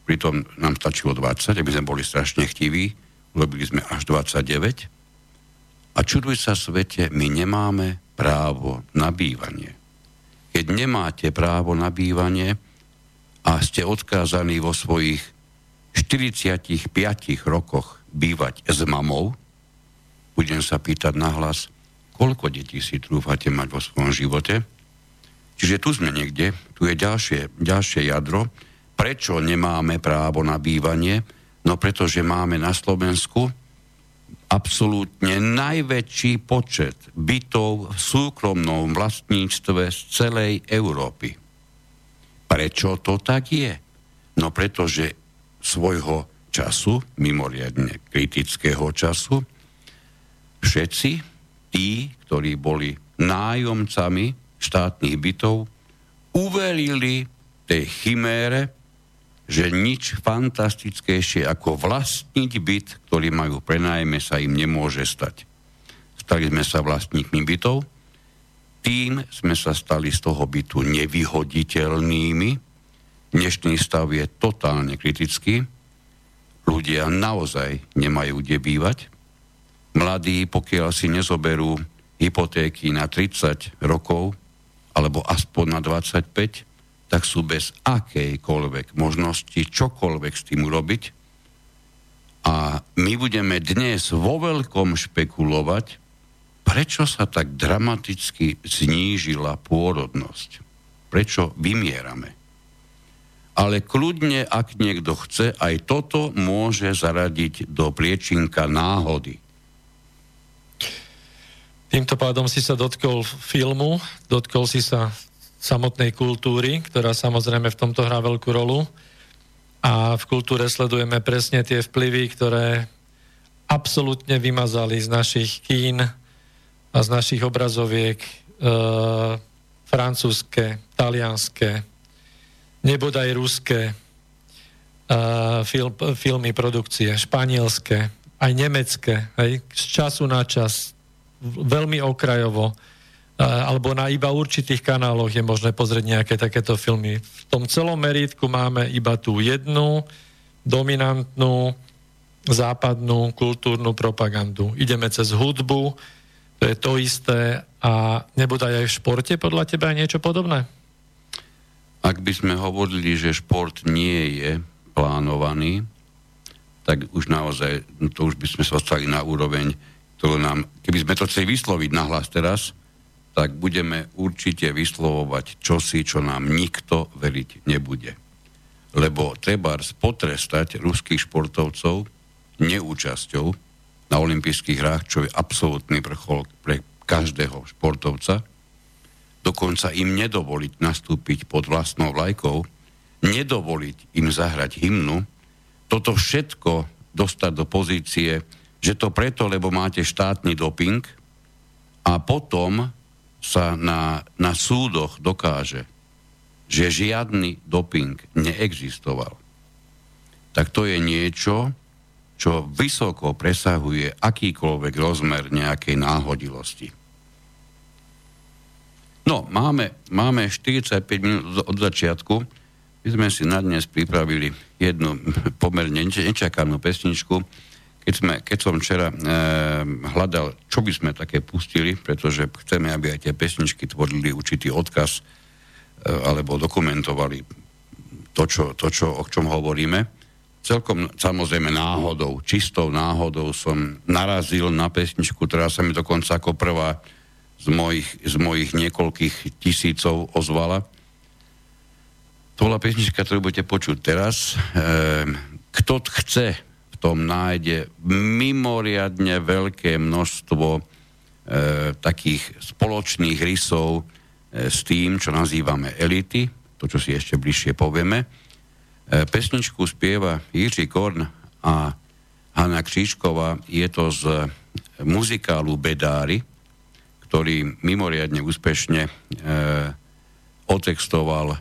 pritom nám stačilo 20, aby sme boli strašne chtiví, urobili sme až 29. A čuduj sa svete, my nemáme právo na bývanie keď nemáte právo na bývanie a ste odkázaní vo svojich 45 rokoch bývať s mamou, budem sa pýtať nahlas, koľko detí si trúfate mať vo svojom živote. Čiže tu sme niekde, tu je ďalšie, ďalšie jadro. Prečo nemáme právo na bývanie? No pretože máme na Slovensku absolútne najväčší počet bytov v súkromnom vlastníctve z celej Európy. Prečo to tak je? No pretože svojho času, mimoriadne kritického času, všetci tí, ktorí boli nájomcami štátnych bytov, uverili tej chimére, že nič fantastickejšie ako vlastniť byt, ktorý majú prenajme, sa im nemôže stať. Stali sme sa vlastníkmi bytov, tým sme sa stali z toho bytu nevyhoditeľnými. Dnešný stav je totálne kritický. Ľudia naozaj nemajú kde bývať. Mladí, pokiaľ si nezoberú hypotéky na 30 rokov alebo aspoň na 25, tak sú bez akejkoľvek možnosti čokoľvek s tým urobiť. A my budeme dnes vo veľkom špekulovať, prečo sa tak dramaticky znížila pôrodnosť. Prečo vymierame. Ale kľudne, ak niekto chce, aj toto môže zaradiť do priečinka náhody. Týmto pádom si sa dotkol filmu, dotkol si sa samotnej kultúry, ktorá samozrejme v tomto hrá veľkú rolu. A v kultúre sledujeme presne tie vplyvy, ktoré absolútne vymazali z našich kín a z našich obrazoviek e, francúzske, talianské, nebodaj ruské e, film, filmy, produkcie, španielské, aj nemecké, aj z času na čas, veľmi okrajovo alebo na iba určitých kanáloch je možné pozrieť nejaké takéto filmy. V tom celom meritku máme iba tú jednu dominantnú západnú kultúrnu propagandu. Ideme cez hudbu, to je to isté a nebude aj v športe podľa teba niečo podobné? Ak by sme hovorili, že šport nie je plánovaný, tak už naozaj, to už by sme sa ostali na úroveň, ktorú nám, keby sme to chceli vysloviť nahlas teraz, tak budeme určite vyslovovať čosi, čo nám nikto veriť nebude. Lebo treba potrestať ruských športovcov neúčasťou na olympijských hrách, čo je absolútny vrchol pre každého športovca. dokonca im nedovoliť nastúpiť pod vlastnou vlajkou, nedovoliť im zahrať hymnu, toto všetko dostať do pozície, že to preto, lebo máte štátny doping a potom sa na, na súdoch dokáže, že žiadny doping neexistoval, tak to je niečo, čo vysoko presahuje akýkoľvek rozmer nejakej náhodilosti. No, máme, máme 45 minút od začiatku. My sme si na dnes pripravili jednu pomerne nečakanú pesničku. Keď, sme, keď som včera e, hľadal, čo by sme také pustili, pretože chceme, aby aj tie pesničky tvorili určitý odkaz e, alebo dokumentovali to, čo, to čo, o čom hovoríme, celkom samozrejme náhodou, čistou náhodou som narazil na pesničku, ktorá sa mi dokonca ako prvá z mojich, z mojich niekoľkých tisícov ozvala. To bola pesnička, ktorú budete počuť teraz. E, kto chce, tom nájde mimoriadne veľké množstvo e, takých spoločných rysov e, s tým, čo nazývame elity, to, čo si ešte bližšie povieme E, pesničku spieva Jiří Korn a Hanna Křížková. Je to z muzikálu Bedári, ktorý mimoriadne úspešne e, otextoval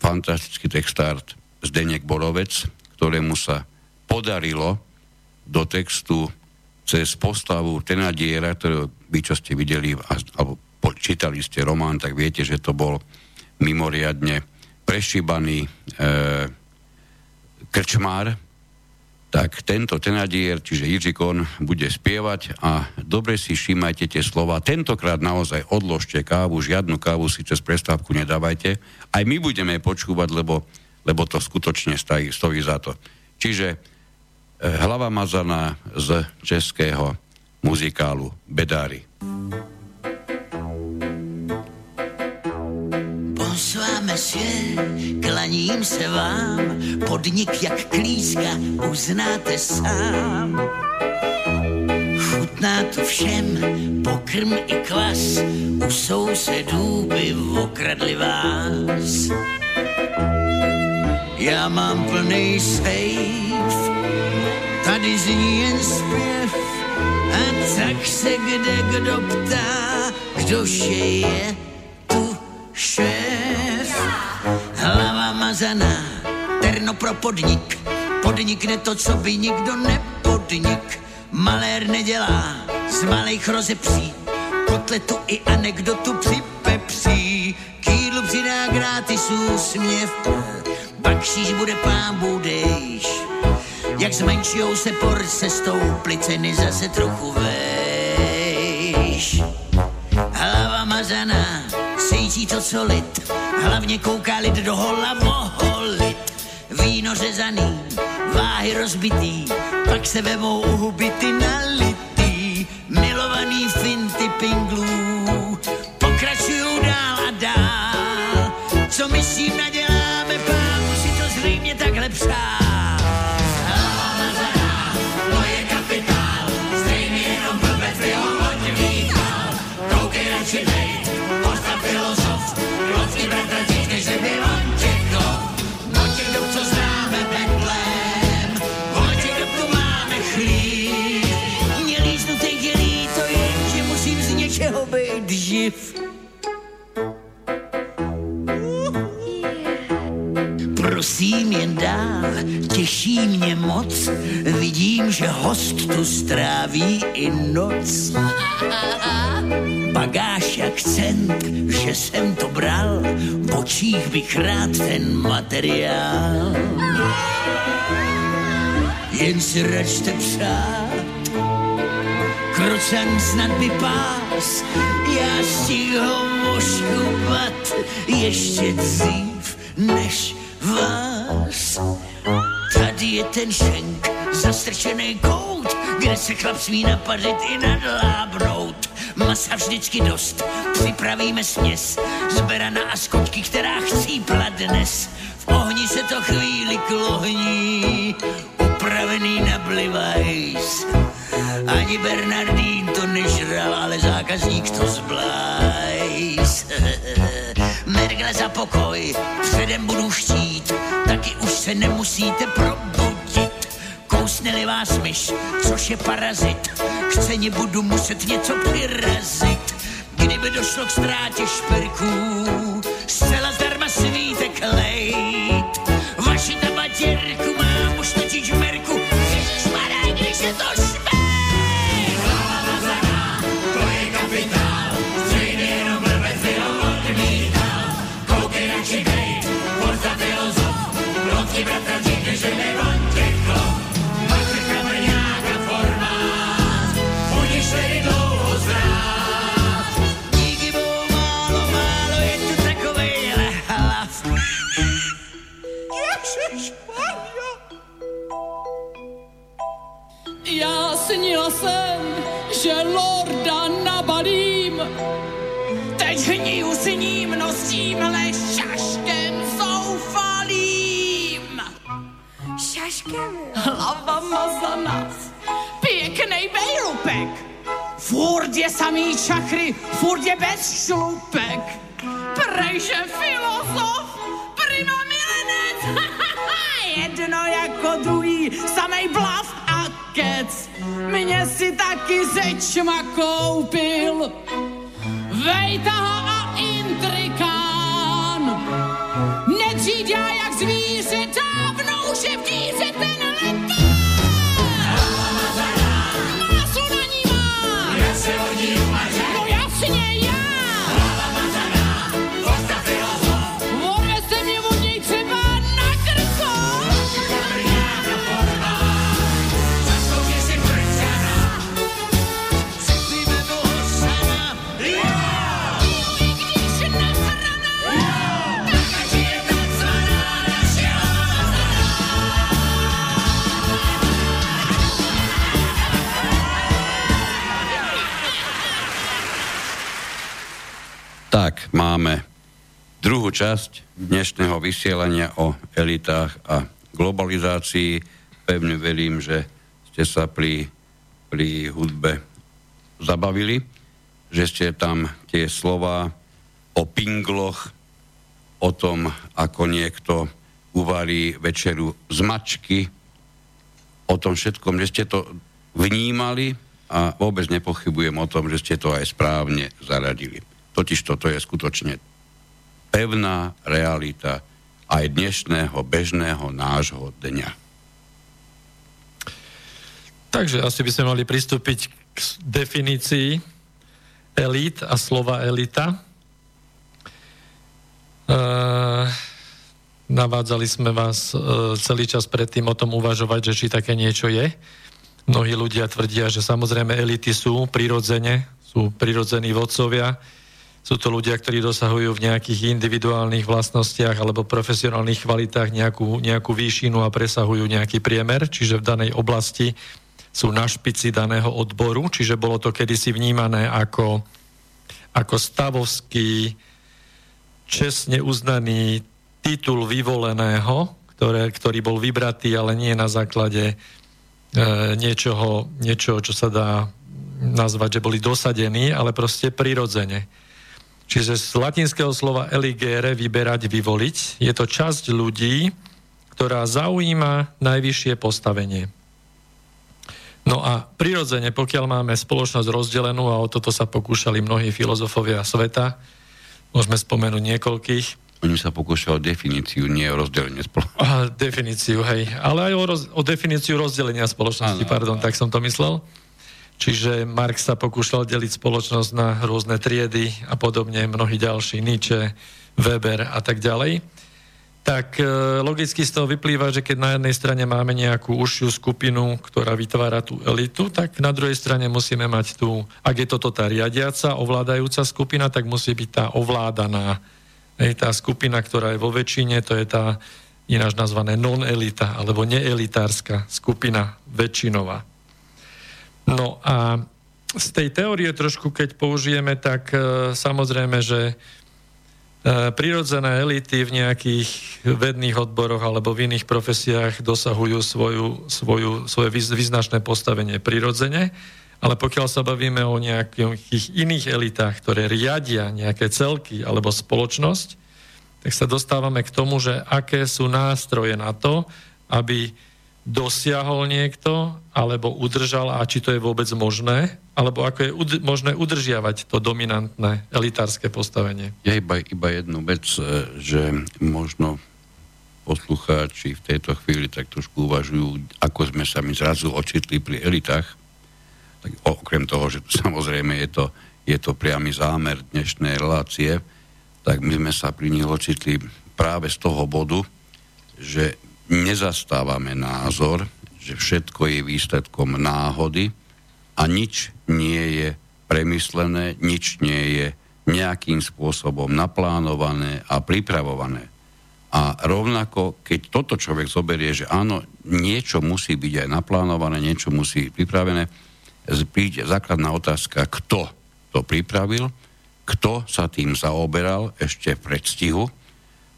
fantastický textár Zdenek Borovec, ktorému sa podarilo do textu cez postavu Tenadiera, ktorého vy, čo ste videli, alebo čítali ste román, tak viete, že to bol mimoriadne prešibaný e, krčmár, tak tento tenadier, čiže Jiřikon, bude spievať a dobre si všímajte tie slova. Tentokrát naozaj odložte kávu, žiadnu kávu si cez prestávku nedávajte. Aj my budeme počúvať, lebo, lebo to skutočne stojí, stojí za to. Čiže hlava mazaná z českého muzikálu Bedári. svět, klaním se vám, podnik jak klíska uznáte sám. Chutná to všem, pokrm i kvas, u sousedů by okradli vás. Já mám plný sejf, tady zní jen zpěv, a tak se kde kdo ptá, kdož je tu šéf. Hlava mazaná, terno pro podnik, podnikne to, co by nikdo nepodnik. Malér nedělá z malých rozepří, kotletu i anekdotu připepří, kýdlu přidá gratis úsměv, bakšíš bude pán budeš. Jak zmenšujou se porce, stouply ceny zase trochu vejš. Hlava mazaná, sejčí to co lid, hlavně kouká lid do hola voholit. Víno řezaný, váhy rozbitý, pak se vemou u huby ty nalitý, milovaný finty pinglů, time. Mě moc, vidím, že host tu stráví i noc. Bagáž akcent, že jsem to bral, v očích bych rád ten materiál. Jen si račte přát, Krocan snad by pás, já si ho moškubat ještě dřív než vás. Je ten šenk, zastrčený kout, kde se chlap smí napadit i nadlábnout. Masa vždycky dost, připravíme směs z berana a skočky, která chcípla dnes. V ohni se to chvíli klohní, upravený na blivajs Ani Bernardín to nežral, ale zákazník to zblajs. Mergle za pokoj, předem budu štít, taky už se nemusíte probudit. Kousneli vás myš, což je parazit, k ceně budu muset něco přirazit. Kdyby došlo k ztrátě šperků, zcela zdarma svítek lejt. Vaši tabatěrku mám snila jsem, že lorda nabalím. Teď hniju s ním, no s tímhle šaškem zoufalým. Šaškem. Hlava mazaná, pěknej bejlupek. Furt je samý čachry, furt je bez šlupek. Prejže filozof, prima milenec. Jedno jako druhý, samej blav kec. Mě si taky zečma koupil. Vejtaha a intrikán. Nedříd já jak zvíře, dávno už je v máme druhú časť dnešného vysielania o elitách a globalizácii. Pevne verím, že ste sa pri, pri hudbe zabavili, že ste tam tie slova o pingloch, o tom, ako niekto uvarí večeru z mačky, o tom všetkom, že ste to vnímali a vôbec nepochybujem o tom, že ste to aj správne zaradili. Totiž toto je skutočne pevná realita aj dnešného bežného nášho dňa. Takže asi by sme mali pristúpiť k definícii elít a slova elita. E, navádzali sme vás e, celý čas predtým o tom uvažovať, že či také niečo je. Mnohí ľudia tvrdia, že samozrejme elity sú prirodzene, sú prirodzení vodcovia, sú to ľudia, ktorí dosahujú v nejakých individuálnych vlastnostiach alebo profesionálnych kvalitách nejakú, nejakú výšinu a presahujú nejaký priemer, čiže v danej oblasti sú na špici daného odboru, čiže bolo to kedysi vnímané ako, ako stavovský, čestne uznaný titul vyvoleného, ktoré, ktorý bol vybratý, ale nie na základe e, niečoho, niečoho, čo sa dá nazvať, že boli dosadení, ale proste prirodzene. Čiže z latinského slova eligere vyberať, vyvoliť, je to časť ľudí, ktorá zaujíma najvyššie postavenie. No a prirodzene, pokiaľ máme spoločnosť rozdelenú, a o toto sa pokúšali mnohí filozofovia sveta, môžeme spomenúť niekoľkých, Oni sa pokúšajú o definíciu, nie o rozdelenie spoločnosti. a definíciu, hej, ale aj o, roz, o definíciu rozdelenia spoločnosti, Áno, pardon, áno. tak som to myslel. Čiže Marx sa pokúšal deliť spoločnosť na rôzne triedy a podobne, mnohí ďalší, Nietzsche, Weber a tak ďalej. Tak e, logicky z toho vyplýva, že keď na jednej strane máme nejakú užšiu skupinu, ktorá vytvára tú elitu, tak na druhej strane musíme mať tú, ak je toto tá riadiaca, ovládajúca skupina, tak musí byť tá ovládaná. Hej, tá skupina, ktorá je vo väčšine, to je tá ináč nazvané non-elita, alebo neelitárska skupina väčšinová. No a z tej teórie trošku, keď použijeme, tak e, samozrejme, že e, prirodzené elity v nejakých vedných odboroch alebo v iných profesiách dosahujú svoju, svoju, svoje význačné postavenie prirodzene, ale pokiaľ sa bavíme o nejakých iných elitách, ktoré riadia nejaké celky alebo spoločnosť, tak sa dostávame k tomu, že aké sú nástroje na to, aby dosiahol niekto, alebo udržal, a či to je vôbec možné, alebo ako je ud- možné udržiavať to dominantné elitárske postavenie. Ja iba, iba jednu vec, e, že možno poslucháči v tejto chvíli tak trošku uvažujú, ako sme sa my zrazu očitli pri elitách. Tak okrem toho, že samozrejme je to, je to priamy zámer dnešnej relácie, tak my sme sa pri nich ocitli práve z toho bodu, že nezastávame názor, že všetko je výsledkom náhody a nič nie je premyslené, nič nie je nejakým spôsobom naplánované a pripravované. A rovnako, keď toto človek zoberie, že áno, niečo musí byť aj naplánované, niečo musí byť pripravené, príde základná otázka, kto to pripravil, kto sa tým zaoberal ešte v predstihu.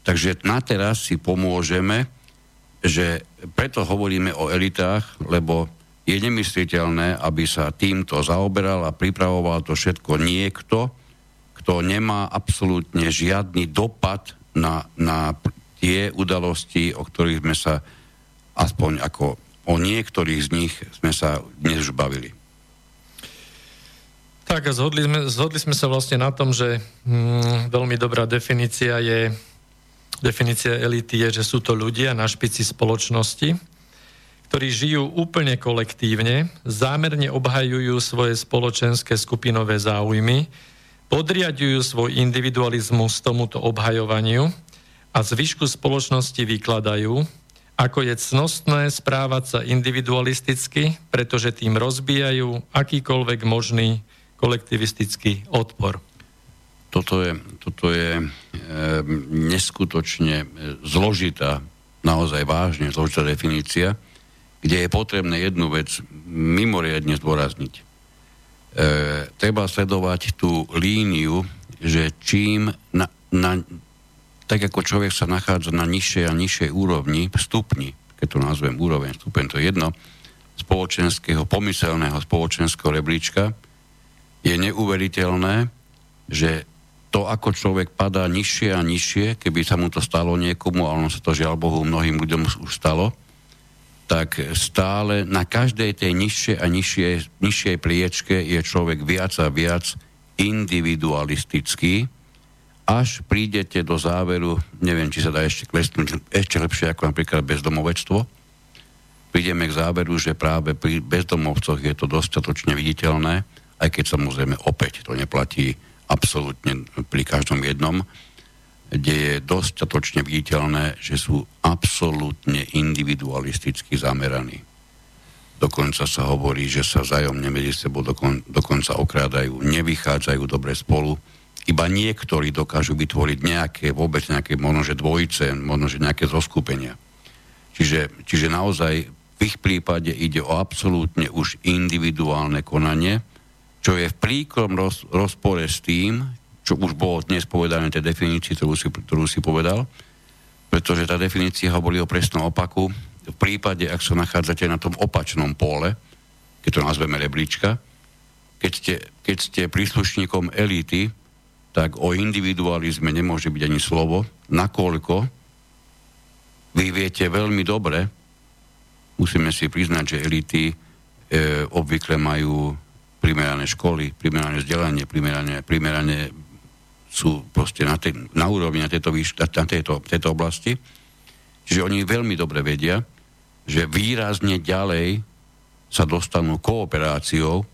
Takže na teraz si pomôžeme že preto hovoríme o elitách, lebo je nemysliteľné, aby sa týmto zaoberal a pripravoval to všetko niekto, kto nemá absolútne žiadny dopad na, na tie udalosti, o ktorých sme sa aspoň ako o niektorých z nich sme sa dnes už bavili. Tak a zhodli sme, zhodli sme sa vlastne na tom, že hm, veľmi dobrá definícia je Definícia elity je, že sú to ľudia na špici spoločnosti, ktorí žijú úplne kolektívne, zámerne obhajujú svoje spoločenské skupinové záujmy, podriadujú svoj individualizmus tomuto obhajovaniu a zvyšku spoločnosti vykladajú, ako je cnostné správať sa individualisticky, pretože tým rozbijajú akýkoľvek možný kolektivistický odpor toto je, toto je e, neskutočne zložitá, naozaj vážne zložitá definícia, kde je potrebné jednu vec mimoriadne zdôrazniť. E, treba sledovať tú líniu, že čím na, na, tak ako človek sa nachádza na nižšej a nižšej úrovni, stupni, keď to nazvem úroveň, stupeň, to je jedno, spoločenského, pomyselného spoločenského rebríčka, je neuveriteľné, že to, ako človek padá nižšie a nižšie, keby sa mu to stalo niekomu, a ono sa to žiaľ Bohu mnohým ľuďom už stalo, tak stále na každej tej nižšej a nižšej, nižšej priečke je človek viac a viac individualistický, až prídete do záveru, neviem, či sa dá ešte klesnúť ešte lepšie ako napríklad bezdomovectvo, prídeme k záveru, že práve pri bezdomovcoch je to dostatočne viditeľné, aj keď samozrejme opäť to neplatí absolútne pri každom jednom, kde je dostatočne viditeľné, že sú absolútne individualisticky zameraní. Dokonca sa hovorí, že sa vzájomne medzi sebou dokon, dokonca okrádajú, nevychádzajú dobre spolu. Iba niektorí dokážu vytvoriť nejaké, vôbec nejaké, možno že dvojice, možno že nejaké zoskupenia. Čiže, čiže naozaj v ich prípade ide o absolútne už individuálne konanie, čo je v príkrom roz, rozpore s tým, čo už bolo dnes povedané tej definícii, ktorú si, ktorú si povedal, pretože tá definícia hovorí o presnom opaku. V prípade, ak sa nachádzate na tom opačnom pole, keď to nazveme rebríčka, keď ste, keď ste príslušníkom elity, tak o individualizme nemôže byť ani slovo, nakoľko vy viete veľmi dobre, musíme si priznať, že elity e, obvykle majú primerané školy, primerané vzdelanie, primerané, primerané sú proste na, te, na úrovni na, tejto, na tejto, tejto oblasti. Čiže oni veľmi dobre vedia, že výrazne ďalej sa dostanú kooperáciou,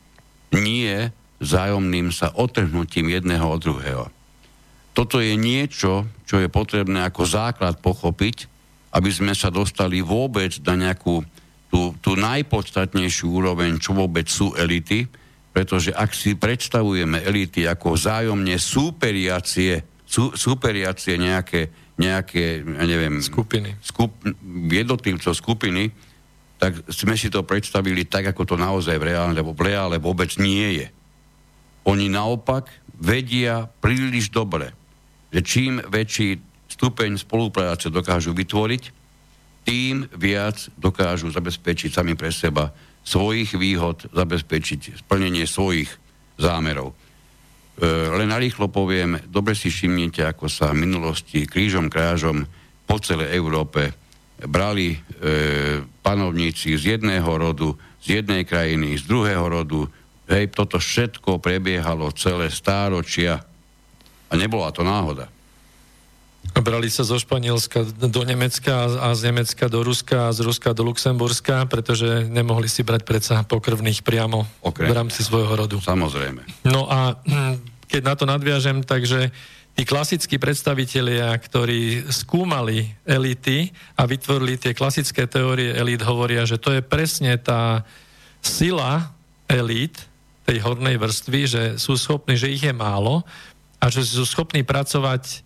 nie vzájomným sa otrhnutím jedného od druhého. Toto je niečo, čo je potrebné ako základ pochopiť, aby sme sa dostali vôbec na nejakú tú, tú najpodstatnejšiu úroveň, čo vôbec sú elity, pretože ak si predstavujeme elity ako vzájomne súperiacie, sú, súperiacie nejaké, nejaké, ja neviem... Skupiny. Skup, jednotlivcov skupiny, tak sme si to predstavili tak, ako to naozaj v reále, v reále vôbec nie je. Oni naopak vedia príliš dobre, že čím väčší stupeň spolupráce dokážu vytvoriť, tým viac dokážu zabezpečiť sami pre seba svojich výhod, zabezpečiť splnenie svojich zámerov. E, len narýchlo poviem, dobre si všimnite, ako sa v minulosti krížom krážom po celej Európe brali e, panovníci z jedného rodu, z jednej krajiny, z druhého rodu. Hej, toto všetko prebiehalo celé stáročia a nebola to náhoda. Brali sa zo Španielska do Nemecka a z Nemecka do Ruska a z Ruska do Luxemburska, pretože nemohli si brať predsa pokrvných priamo Okrem. v rámci svojho rodu. Samozrejme. No a hm, keď na to nadviažem, takže tí klasickí predstavitelia, ktorí skúmali elity a vytvorili tie klasické teórie elít, hovoria, že to je presne tá sila elít tej hornej vrstvy, že sú schopní, že ich je málo a že sú schopní pracovať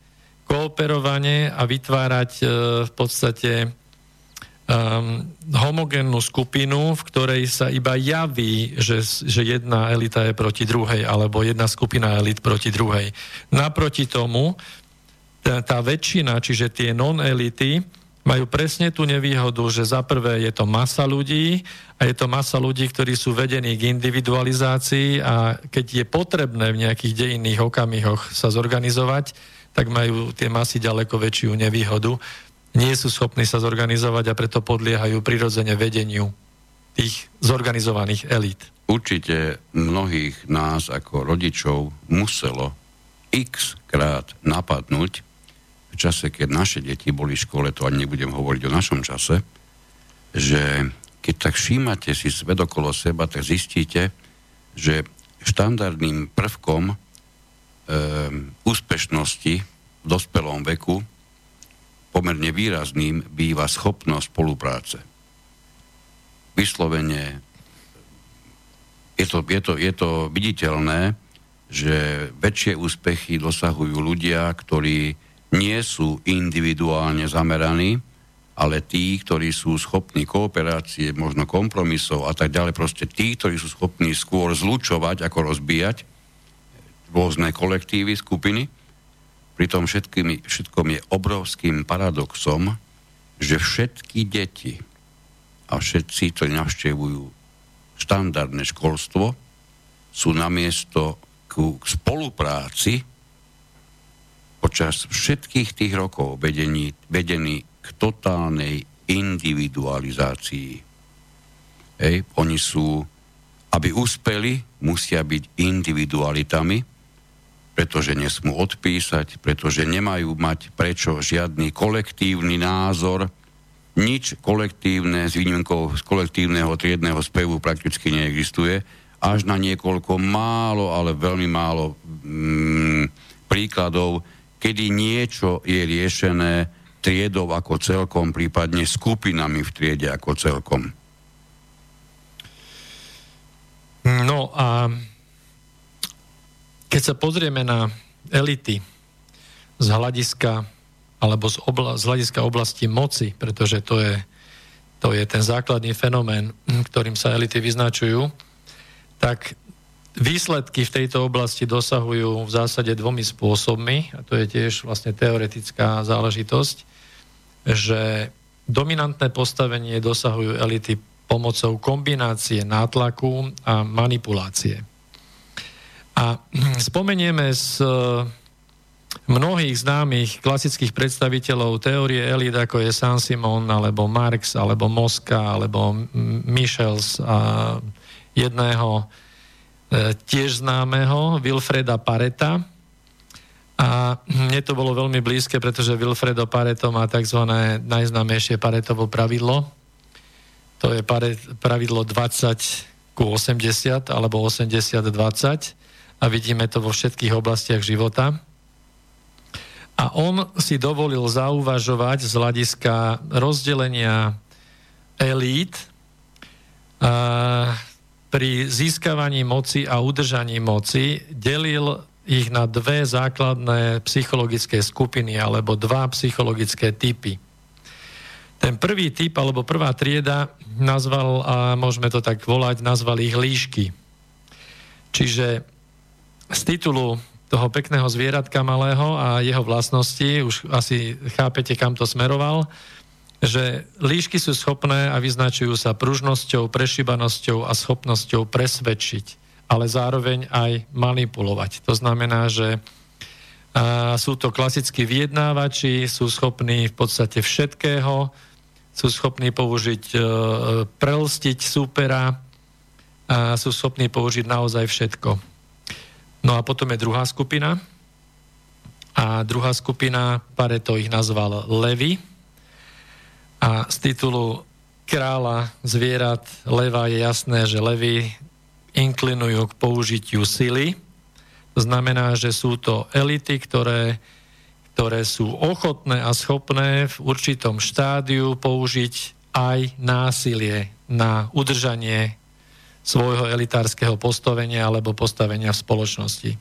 kooperovane a vytvárať e, v podstate um, homogénnu skupinu, v ktorej sa iba javí, že, že jedna elita je proti druhej, alebo jedna skupina elit proti druhej. Naproti tomu, tá, tá väčšina, čiže tie non-elity, majú presne tú nevýhodu, že za prvé je to masa ľudí a je to masa ľudí, ktorí sú vedení k individualizácii a keď je potrebné v nejakých dejinných okamihoch sa zorganizovať, tak majú tie masy ďaleko väčšiu nevýhodu. Nie sú schopní sa zorganizovať a preto podliehajú prirodzene vedeniu tých zorganizovaných elít. Určite mnohých nás ako rodičov muselo x krát napadnúť v čase, keď naše deti boli v škole, to ani nebudem hovoriť o našom čase, že keď tak všímate si svet okolo seba, tak zistíte, že štandardným prvkom úspešnosti v dospelom veku pomerne výrazným býva schopnosť spolupráce. Vyslovene je to, je to, je to viditeľné, že väčšie úspechy dosahujú ľudia, ktorí nie sú individuálne zameraní, ale tí, ktorí sú schopní kooperácie, možno kompromisov a tak ďalej, proste tí, ktorí sú schopní skôr zlučovať ako rozbíjať, rôzne kolektívy, skupiny. Pritom všetkými, všetkom je obrovským paradoxom, že všetky deti a všetci, ktorí navštevujú štandardné školstvo, sú namiesto ku spolupráci počas všetkých tých rokov vedení, vedení k totálnej individualizácii. Hej, oni sú, aby uspeli, musia byť individualitami, pretože nesmú odpísať, pretože nemajú mať prečo žiadny kolektívny názor, nič kolektívne s výnimkou z kolektívneho triedného spevu prakticky neexistuje, až na niekoľko málo, ale veľmi málo mm, príkladov, kedy niečo je riešené triedou ako celkom, prípadne skupinami v triede ako celkom. No a keď sa pozrieme na elity z hľadiska alebo z, obla, z hľadiska oblasti moci, pretože to je, to je ten základný fenomén, ktorým sa elity vyznačujú, tak výsledky v tejto oblasti dosahujú v zásade dvomi spôsobmi, a to je tiež vlastne teoretická záležitosť, že dominantné postavenie dosahujú elity pomocou kombinácie nátlaku a manipulácie. A spomenieme z e, mnohých známych klasických predstaviteľov teórie elít, ako je Saint-Simon, alebo Marx, alebo Moska, alebo Michels a jedného e, tiež známeho, Wilfreda Pareta. A mne to bolo veľmi blízke, pretože Wilfredo Pareto má tzv. najznámejšie Paretovo pravidlo. To je pravidlo 20 ku 80 alebo 80-20 a vidíme to vo všetkých oblastiach života. A on si dovolil zauvažovať z hľadiska rozdelenia elít a pri získavaní moci a udržaní moci delil ich na dve základné psychologické skupiny alebo dva psychologické typy. Ten prvý typ alebo prvá trieda nazval, a môžeme to tak volať, nazval ich líšky. Čiže z titulu toho pekného zvieratka malého a jeho vlastnosti, už asi chápete, kam to smeroval, že líšky sú schopné a vyznačujú sa pružnosťou, prešibanosťou a schopnosťou presvedčiť, ale zároveň aj manipulovať. To znamená, že a sú to klasickí vyjednávači, sú schopní v podstate všetkého, sú schopní použiť, e, prelstiť súpera, a sú schopní použiť naozaj všetko. No a potom je druhá skupina. A druhá skupina, Pareto ich nazval Levy. A z titulu kráľa zvierat leva je jasné, že levy inklinujú k použitiu sily, znamená, že sú to elity, ktoré, ktoré sú ochotné a schopné v určitom štádiu použiť aj násilie na udržanie svojho elitárskeho postavenia alebo postavenia v spoločnosti.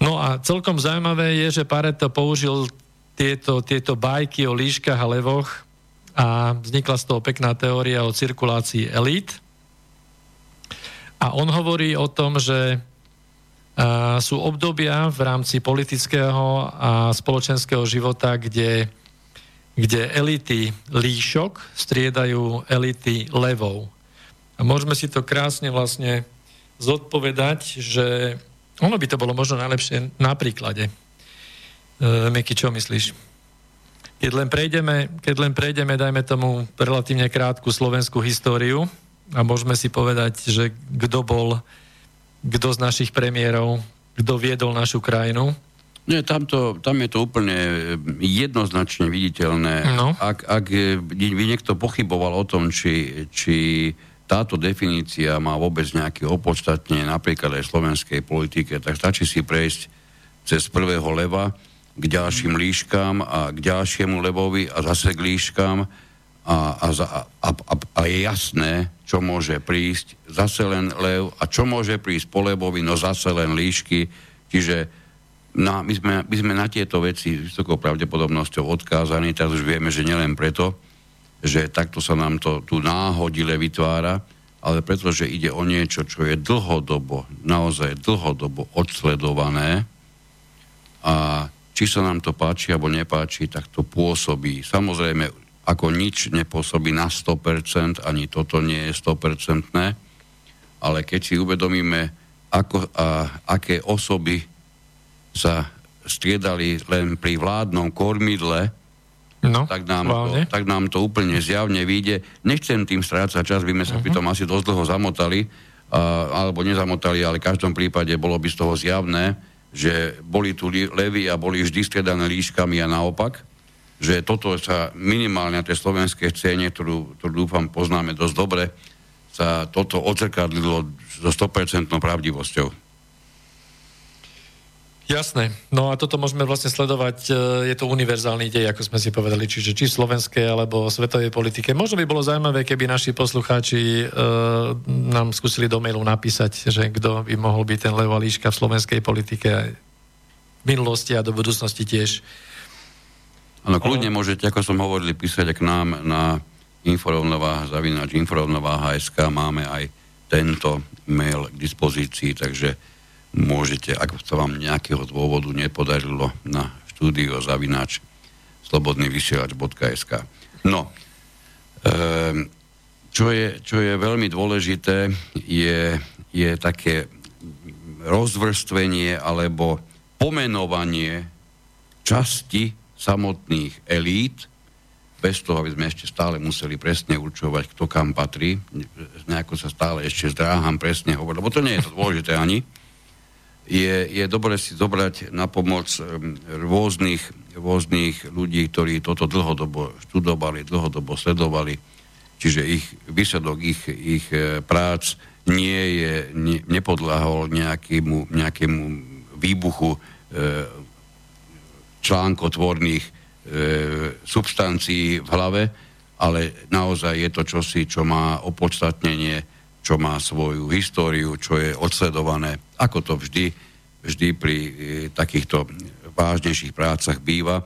No a celkom zaujímavé je, že Pareto použil tieto, tieto bajky o líškach a levoch a vznikla z toho pekná teória o cirkulácii elít. A on hovorí o tom, že sú obdobia v rámci politického a spoločenského života, kde, kde elity líšok striedajú elity levov. A môžeme si to krásne vlastne zodpovedať, že ono by to bolo možno najlepšie na príklade. E, Miky, čo myslíš? Keď len, prejdeme, keď len prejdeme, dajme tomu relatívne krátku slovenskú históriu a môžeme si povedať, že kto bol kto z našich premiérov, kto viedol našu krajinu? Nie, tam, to, tam je to úplne jednoznačne viditeľné. No. Ak, ak by niekto pochyboval o tom, či, či táto definícia má vôbec nejaké opodstatnenie napríklad aj v slovenskej politike, tak stačí si prejsť cez prvého leva k ďalším líškám a k ďalšiemu levovi a zase k líškám a, a, a, a, a je jasné, čo môže prísť, zase len lev a čo môže prísť po lebovi, no zase len líšky. Čiže na, my, sme, my sme na tieto veci s vysokou pravdepodobnosťou odkázaní, teraz už vieme, že nielen preto, že takto sa nám to tu náhodile vytvára, ale preto, že ide o niečo, čo je dlhodobo, naozaj dlhodobo odsledované a či sa nám to páči alebo nepáči, tak to pôsobí. Samozrejme, ako nič nepôsobí na 100%, ani toto nie je 100%, ale keď si uvedomíme, ako, a, aké osoby sa striedali len pri vládnom kormidle, no, tak, nám to, tak nám to úplne zjavne vyjde. Nechcem tým strácať čas, by sme sa uh-huh. pri tom asi dosť dlho zamotali, a, alebo nezamotali, ale v každom prípade bolo by z toho zjavné, že boli tu levy a boli vždy striedané líškami a naopak že toto sa minimálne na tej slovenskej scéne, ktorú, ktorú dúfam poznáme dosť dobre, sa toto odzrkadlilo so 100% pravdivosťou. Jasné. No a toto môžeme vlastne sledovať, e, je to univerzálny dej, ako sme si povedali, čiže či v slovenskej alebo svetovej politike. Možno by bolo zaujímavé, keby naši poslucháči e, nám skúsili do mailu napísať, že kto by mohol byť ten Leo Líška v slovenskej politike v minulosti a do budúcnosti tiež. Áno, kľudne môžete, ako som hovoril, písať k nám na inforovnováha, zavinač inforovnováha.sk máme aj tento mail k dispozícii, takže môžete, ak sa vám nejakého dôvodu nepodarilo na štúdio zavinač slobodnyvysielač.sk No, e, čo, je, čo je veľmi dôležité, je, je také rozvrstvenie alebo pomenovanie časti samotných elít, bez toho, aby sme ešte stále museli presne určovať, kto kam patrí. Nejako sa stále ešte zdráham presne hovoriť, lebo to nie je to dôležité ani. Je, je dobre si zobrať na pomoc rôznych, rôznych ľudí, ktorí toto dlhodobo študovali, dlhodobo sledovali, čiže ich výsledok ich, ich e, prác nie je, ne, nepodľahol nejakému, nejakému výbuchu e, článkotvorných e, substancií v hlave, ale naozaj je to čosi, čo má opodstatnenie, čo má svoju históriu, čo je odsledované, ako to vždy, vždy pri e, takýchto vážnejších prácach býva.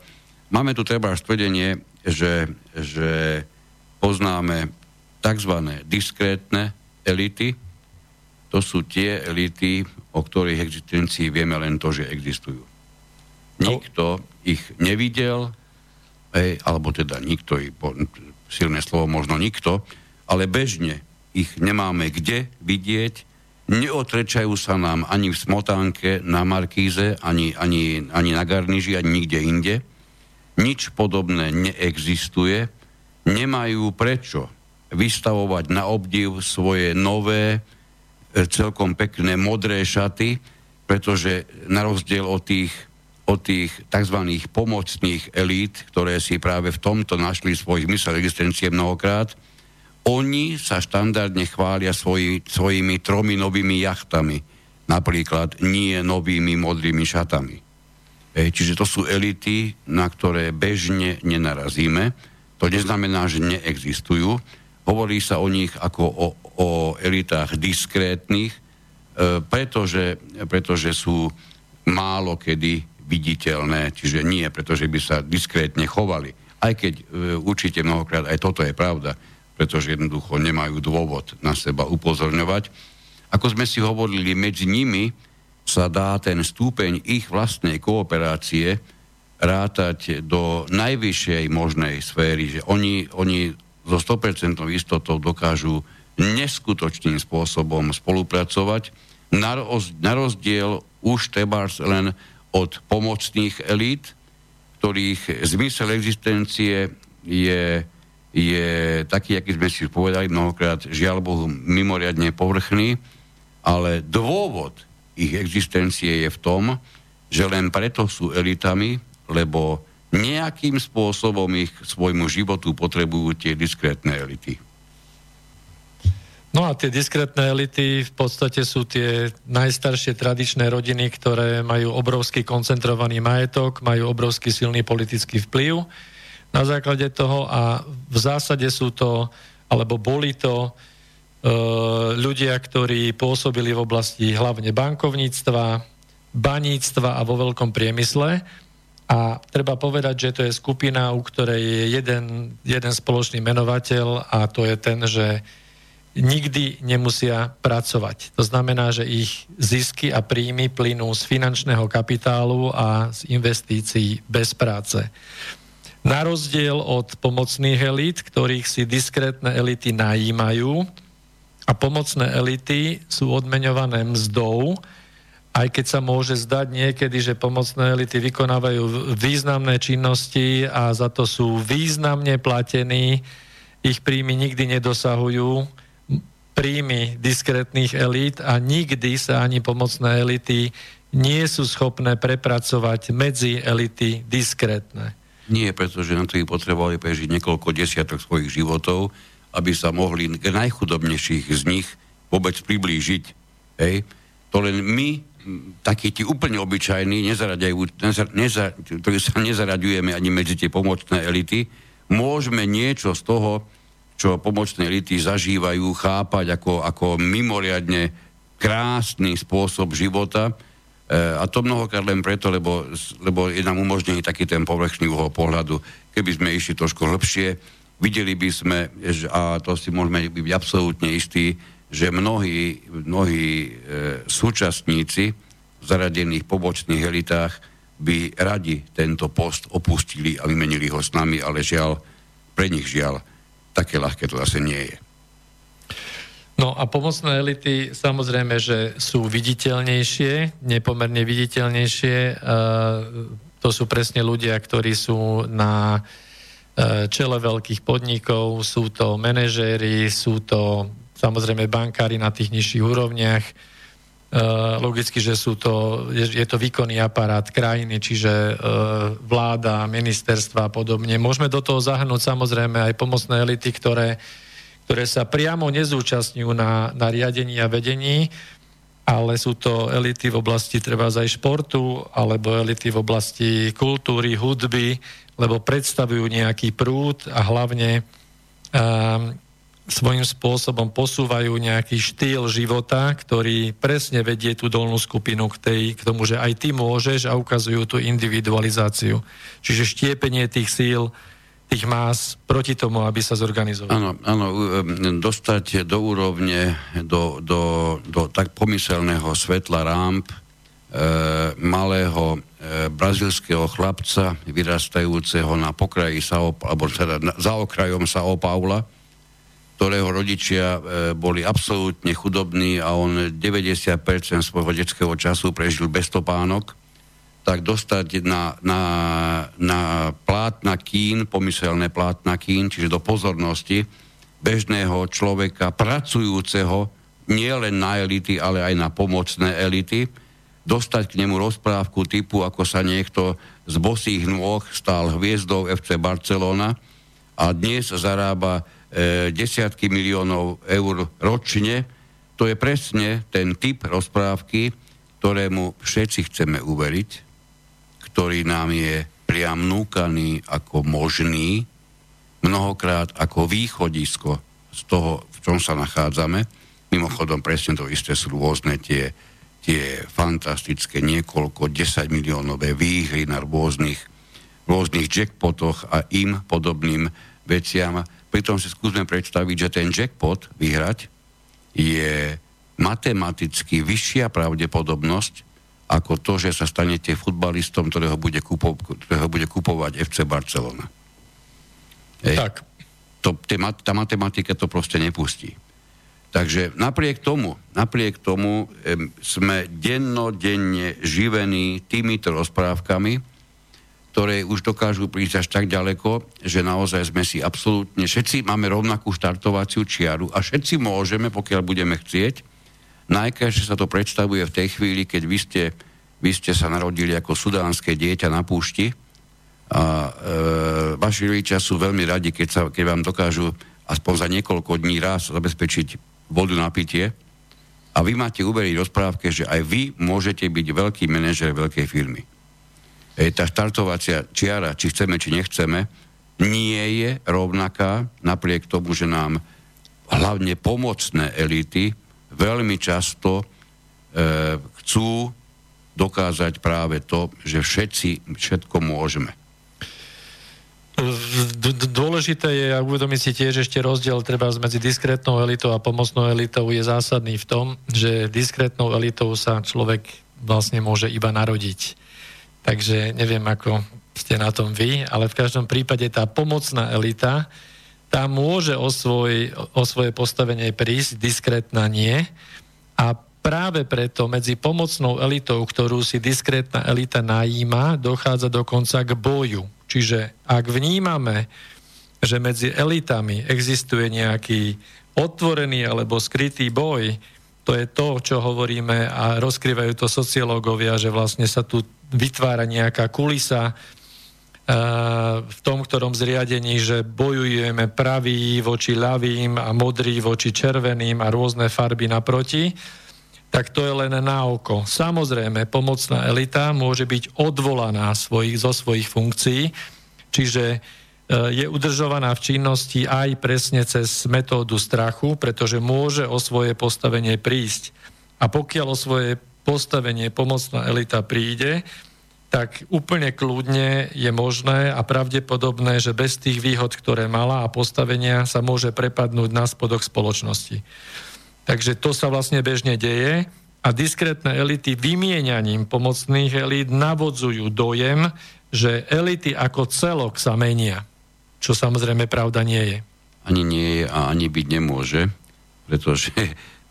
Máme tu treba tvrdenie, že, že poznáme tzv. diskrétne elity to sú tie elity, o ktorých existencii vieme len to, že existujú. Nikto ich nevidel, hej, alebo teda nikto, silné slovo možno nikto, ale bežne ich nemáme kde vidieť, neotrečajú sa nám ani v smotánke na Markíze, ani, ani, ani na Garniži, ani nikde inde. Nič podobné neexistuje. Nemajú prečo vystavovať na obdiv svoje nové, e, celkom pekné modré šaty, pretože na rozdiel od tých, od tých tzv. pomocných elít, ktoré si práve v tomto našli svoj zmysel existencie mnohokrát, oni sa štandardne chvália svoji, svojimi tromi novými jachtami, napríklad nie novými modrými šatami. E, čiže to sú elity, na ktoré bežne nenarazíme. To neznamená, že neexistujú. Hovorí sa o nich ako o, o elitách diskrétnych, e, pretože, pretože sú málo kedy viditeľné, čiže nie, pretože by sa diskrétne chovali. Aj keď e, určite mnohokrát aj toto je pravda pretože jednoducho nemajú dôvod na seba upozorňovať. Ako sme si hovorili, medzi nimi sa dá ten stúpeň ich vlastnej kooperácie rátať do najvyššej možnej sféry, že oni, oni so 100% istotou dokážu neskutočným spôsobom spolupracovať, na, rozdiel už tebárs len od pomocných elít, ktorých zmysel existencie je je taký, aký sme si povedali mnohokrát, žiaľ Bohu, mimoriadne povrchný, ale dôvod ich existencie je v tom, že len preto sú elitami, lebo nejakým spôsobom ich svojmu životu potrebujú tie diskrétne elity. No a tie diskrétne elity v podstate sú tie najstaršie tradičné rodiny, ktoré majú obrovský koncentrovaný majetok, majú obrovský silný politický vplyv na základe toho a v zásade sú to, alebo boli to e, ľudia, ktorí pôsobili v oblasti hlavne bankovníctva, baníctva a vo veľkom priemysle. A treba povedať, že to je skupina, u ktorej je jeden, jeden spoločný menovateľ a to je ten, že nikdy nemusia pracovať. To znamená, že ich zisky a príjmy plynú z finančného kapitálu a z investícií bez práce. Na rozdiel od pomocných elít, ktorých si diskrétne elity najímajú a pomocné elity sú odmeňované mzdou, aj keď sa môže zdať niekedy, že pomocné elity vykonávajú významné činnosti a za to sú významne platení, ich príjmy nikdy nedosahujú príjmy diskrétnych elít a nikdy sa ani pomocné elity nie sú schopné prepracovať medzi elity diskrétne. Nie, pretože na to ich potrebovali prežiť niekoľko desiatok svojich životov, aby sa mohli k najchudobnejších z nich vôbec priblížiť. Hej. To len my, takí tí úplne obyčajní, nezar, nezar, ktorí sa nezaraďujeme ani medzi tie pomocné elity, môžeme niečo z toho, čo pomocné elity zažívajú, chápať ako, ako mimoriadne krásny spôsob života, a to mnohokrát len preto, lebo, lebo je nám umožnený taký ten povrchný uhol pohľadu. Keby sme išli trošku hlbšie, videli by sme, a to si môžeme byť absolútne istí, že mnohí, mnohí e, súčasníci v zaradených pobočných elitách by radi tento post opustili a vymenili ho s nami, ale žiaľ, pre nich žiaľ, také ľahké to zase nie je. No a pomocné elity samozrejme, že sú viditeľnejšie, nepomerne viditeľnejšie. E, to sú presne ľudia, ktorí sú na e, čele veľkých podnikov, sú to manažéri, sú to samozrejme bankári na tých nižších úrovniach. E, logicky, že sú to, je, to výkonný aparát krajiny, čiže vláda, ministerstva a podobne. Môžeme do toho zahrnúť samozrejme aj pomocné elity, ktoré ktoré sa priamo nezúčastňujú na, na riadení a vedení, ale sú to elity v oblasti treba aj športu, alebo elity v oblasti kultúry, hudby, lebo predstavujú nejaký prúd a hlavne um, svojím spôsobom posúvajú nejaký štýl života, ktorý presne vedie tú dolnú skupinu k, tej, k tomu, že aj ty môžeš a ukazujú tú individualizáciu. Čiže štiepenie tých síl tých más proti tomu, aby sa zorganizovali. Áno, áno, dostať do úrovne, do, do, do tak pomyselného svetla rámp e, malého e, brazilského chlapca, vyrastajúceho na pokraji Sao, alebo teda na, za okrajom Sao Paula, ktorého rodičia e, boli absolútne chudobní a on 90% svojho detského času prežil bez topánok, tak dostať na, na, na plátna kín, pomyselné plátna kín, čiže do pozornosti bežného človeka, pracujúceho nie len na elity, ale aj na pomocné elity, dostať k nemu rozprávku typu, ako sa niekto z bosých nôh stál hviezdou FC Barcelona a dnes zarába e, desiatky miliónov eur ročne. To je presne ten typ rozprávky, ktorému všetci chceme uveriť, ktorý nám je priam núkaný ako možný, mnohokrát ako východisko z toho, v čom sa nachádzame. Mimochodom, presne to isté sú rôzne tie, tie fantastické niekoľko 10 miliónové výhry na rôznych, rôznych jackpotoch a im podobným veciam. Pritom si skúsme predstaviť, že ten jackpot vyhrať je matematicky vyššia pravdepodobnosť ako to, že sa stanete futbalistom, ktorého bude, kupo, ktorého bude kupovať FC Barcelona. Ej. Tak. To, tá matematika to proste nepustí. Takže napriek tomu, napriek tomu em, sme dennodenne živení týmito rozprávkami, ktoré už dokážu prísť až tak ďaleko, že naozaj sme si absolútne, všetci máme rovnakú štartovaciu čiaru a všetci môžeme, pokiaľ budeme chcieť, Najkrajšie sa to predstavuje v tej chvíli, keď vy ste, vy ste sa narodili ako sudánske dieťa na púšti a e, vaši rodičia sú veľmi radi, keď, sa, keď vám dokážu aspoň za niekoľko dní raz zabezpečiť vodu na pitie a vy máte uveriť rozprávke, že aj vy môžete byť veľký manažer veľkej firmy. E, tá štartovacia čiara, či chceme, či nechceme, nie je rovnaká napriek tomu, že nám hlavne pomocné elity veľmi často e, chcú dokázať práve to, že všetci všetko môžeme. Dôležité je a uvedomiť si tiež ešte rozdiel treba medzi diskrétnou elitou a pomocnou elitou je zásadný v tom, že diskrétnou elitou sa človek vlastne môže iba narodiť. Takže neviem, ako ste na tom vy, ale v každom prípade tá pomocná elita, tá môže o, svoj, o svoje postavenie prísť, diskrétna nie. A práve preto medzi pomocnou elitou, ktorú si diskrétna elita najíma, dochádza dokonca k boju. Čiže ak vnímame, že medzi elitami existuje nejaký otvorený alebo skrytý boj, to je to, čo hovoríme a rozkrývajú to sociológovia, že vlastne sa tu vytvára nejaká kulisa, v tom ktorom zriadení, že bojujeme pravý voči ľavým a modrý voči červeným a rôzne farby naproti, tak to je len na oko. Samozrejme, pomocná elita môže byť odvolaná svojich, zo svojich funkcií, čiže e, je udržovaná v činnosti aj presne cez metódu strachu, pretože môže o svoje postavenie prísť. A pokiaľ o svoje postavenie pomocná elita príde, tak úplne kľudne je možné a pravdepodobné, že bez tých výhod, ktoré mala a postavenia sa môže prepadnúť na spodok spoločnosti. Takže to sa vlastne bežne deje a diskrétne elity vymieňaním pomocných elít navodzujú dojem, že elity ako celok sa menia. Čo samozrejme pravda nie je. Ani nie je a ani byť nemôže, pretože,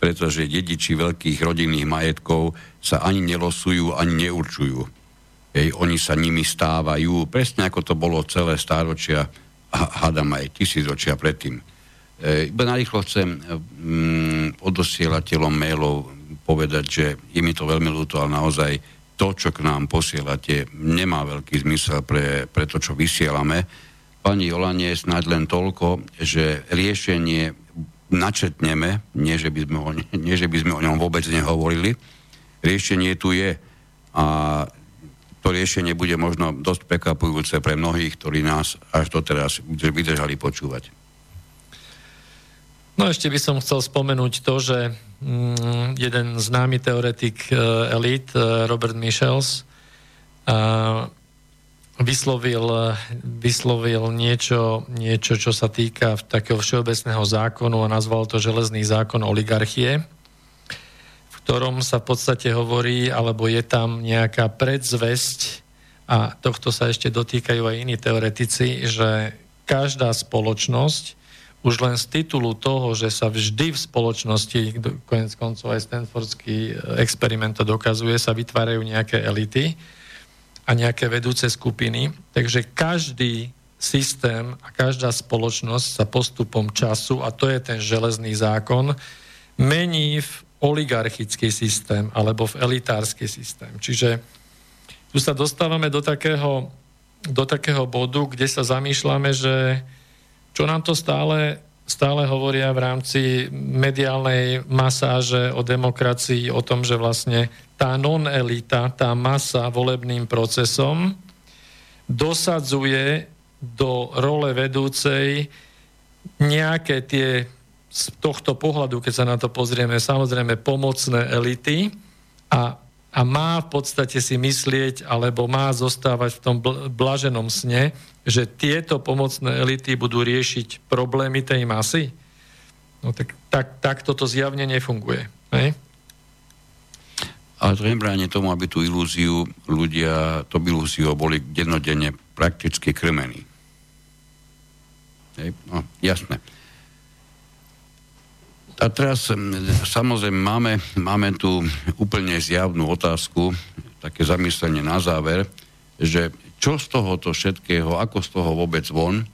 pretože dediči veľkých rodinných majetkov sa ani nelosujú, ani neurčujú Hej, oni sa nimi stávajú, presne ako to bolo celé stáročia hádam aj tisícročia predtým. E, iba narýchlo chcem mm, odosielateľom mailov povedať, že je mi to veľmi ľúto, ale naozaj to, čo k nám posielate, nemá veľký zmysel pre, pre to, čo vysielame. Pani Jolanie, snáď len toľko, že riešenie načetneme, nie že, by sme o, nie, že by sme o ňom vôbec nehovorili, riešenie tu je. A to riešenie bude možno dosť prekvapujúce pre mnohých, ktorí nás až doteraz vydržali počúvať. No ešte by som chcel spomenúť to, že mm, jeden známy teoretik uh, elít, uh, Robert Michels, uh, vyslovil, vyslovil niečo, niečo, čo sa týka takého všeobecného zákonu a nazval to železný zákon oligarchie, ktorom sa v podstate hovorí, alebo je tam nejaká predzvesť, a tohto sa ešte dotýkajú aj iní teoretici, že každá spoločnosť už len z titulu toho, že sa vždy v spoločnosti, konec koncov aj Stanfordský experiment to dokazuje, sa vytvárajú nejaké elity, a nejaké vedúce skupiny. Takže každý systém a každá spoločnosť sa postupom času, a to je ten železný zákon, mení v oligarchický systém alebo v elitársky systém. Čiže tu sa dostávame do takého, do takého bodu, kde sa zamýšľame, že čo nám to stále stále hovoria v rámci mediálnej masáže o demokracii, o tom, že vlastne tá non-elita, tá masa volebným procesom dosadzuje do role vedúcej nejaké tie z tohto pohľadu, keď sa na to pozrieme, samozrejme pomocné elity a a má v podstate si myslieť, alebo má zostávať v tom blaženom sne, že tieto pomocné elity budú riešiť problémy tej masy? No tak, tak, tak toto zjavne nefunguje. Ne? Ale to nebráne tomu, aby tú ilúziu ľudia, to ilúziu boli dennodenne prakticky krmení. Hej, no, jasné. A teraz samozrejme máme, máme tu úplne zjavnú otázku, také zamyslenie na záver, že čo z tohoto všetkého, ako z toho vôbec von,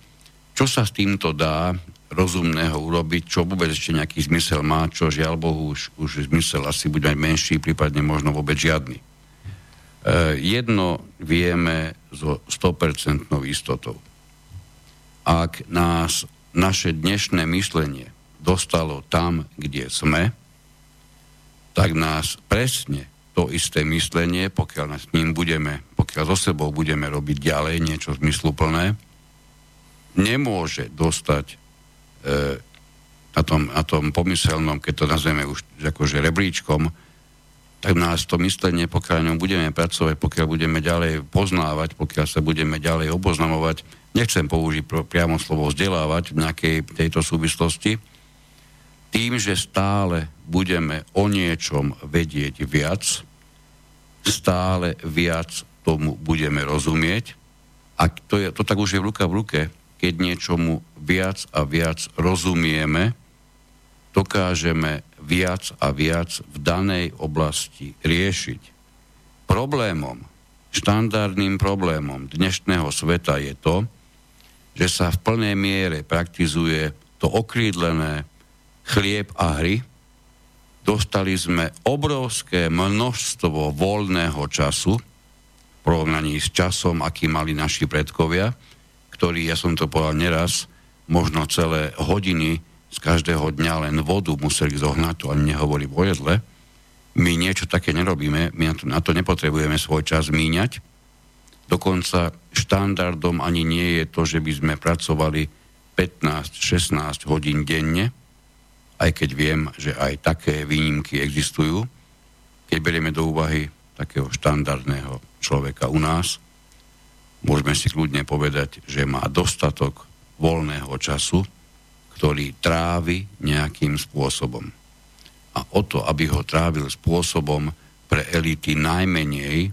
čo sa s týmto dá rozumného urobiť, čo vôbec ešte nejaký zmysel má, čo žiaľ Bohu už, už zmysel asi bude aj menší, prípadne možno vôbec žiadny. E, jedno vieme so 100% istotou. Ak nás naše dnešné myslenie dostalo tam, kde sme, tak nás presne to isté myslenie, pokiaľ s ním budeme, pokiaľ so sebou budeme robiť ďalej niečo zmysluplné, nemôže dostať e, na, tom, na tom pomyselnom, keď to nazveme už akože rebríčkom, tak nás to myslenie, pokiaľ ňom budeme pracovať, pokiaľ budeme ďalej poznávať, pokiaľ sa budeme ďalej oboznamovať, nechcem použiť priamo slovo vzdelávať v nejakej tejto súvislosti, tým, že stále budeme o niečom vedieť viac, stále viac tomu budeme rozumieť. A to, je, to tak už je v ruka v ruke, keď niečomu viac a viac rozumieme, dokážeme viac a viac v danej oblasti riešiť. Problémom, štandardným problémom dnešného sveta je to, že sa v plnej miere praktizuje to okrídlené chlieb a hry. Dostali sme obrovské množstvo voľného času v porovnaní s časom, aký mali naši predkovia, ktorí, ja som to povedal neraz, možno celé hodiny z každého dňa len vodu museli zohnať, to ani nehovorí o jedle. My niečo také nerobíme, my na to, na to nepotrebujeme svoj čas míňať. Dokonca štandardom ani nie je to, že by sme pracovali 15-16 hodín denne, aj keď viem, že aj také výnimky existujú, keď berieme do úvahy takého štandardného človeka u nás, môžeme si kľudne povedať, že má dostatok voľného času, ktorý trávi nejakým spôsobom. A o to, aby ho trávil spôsobom pre elity najmenej,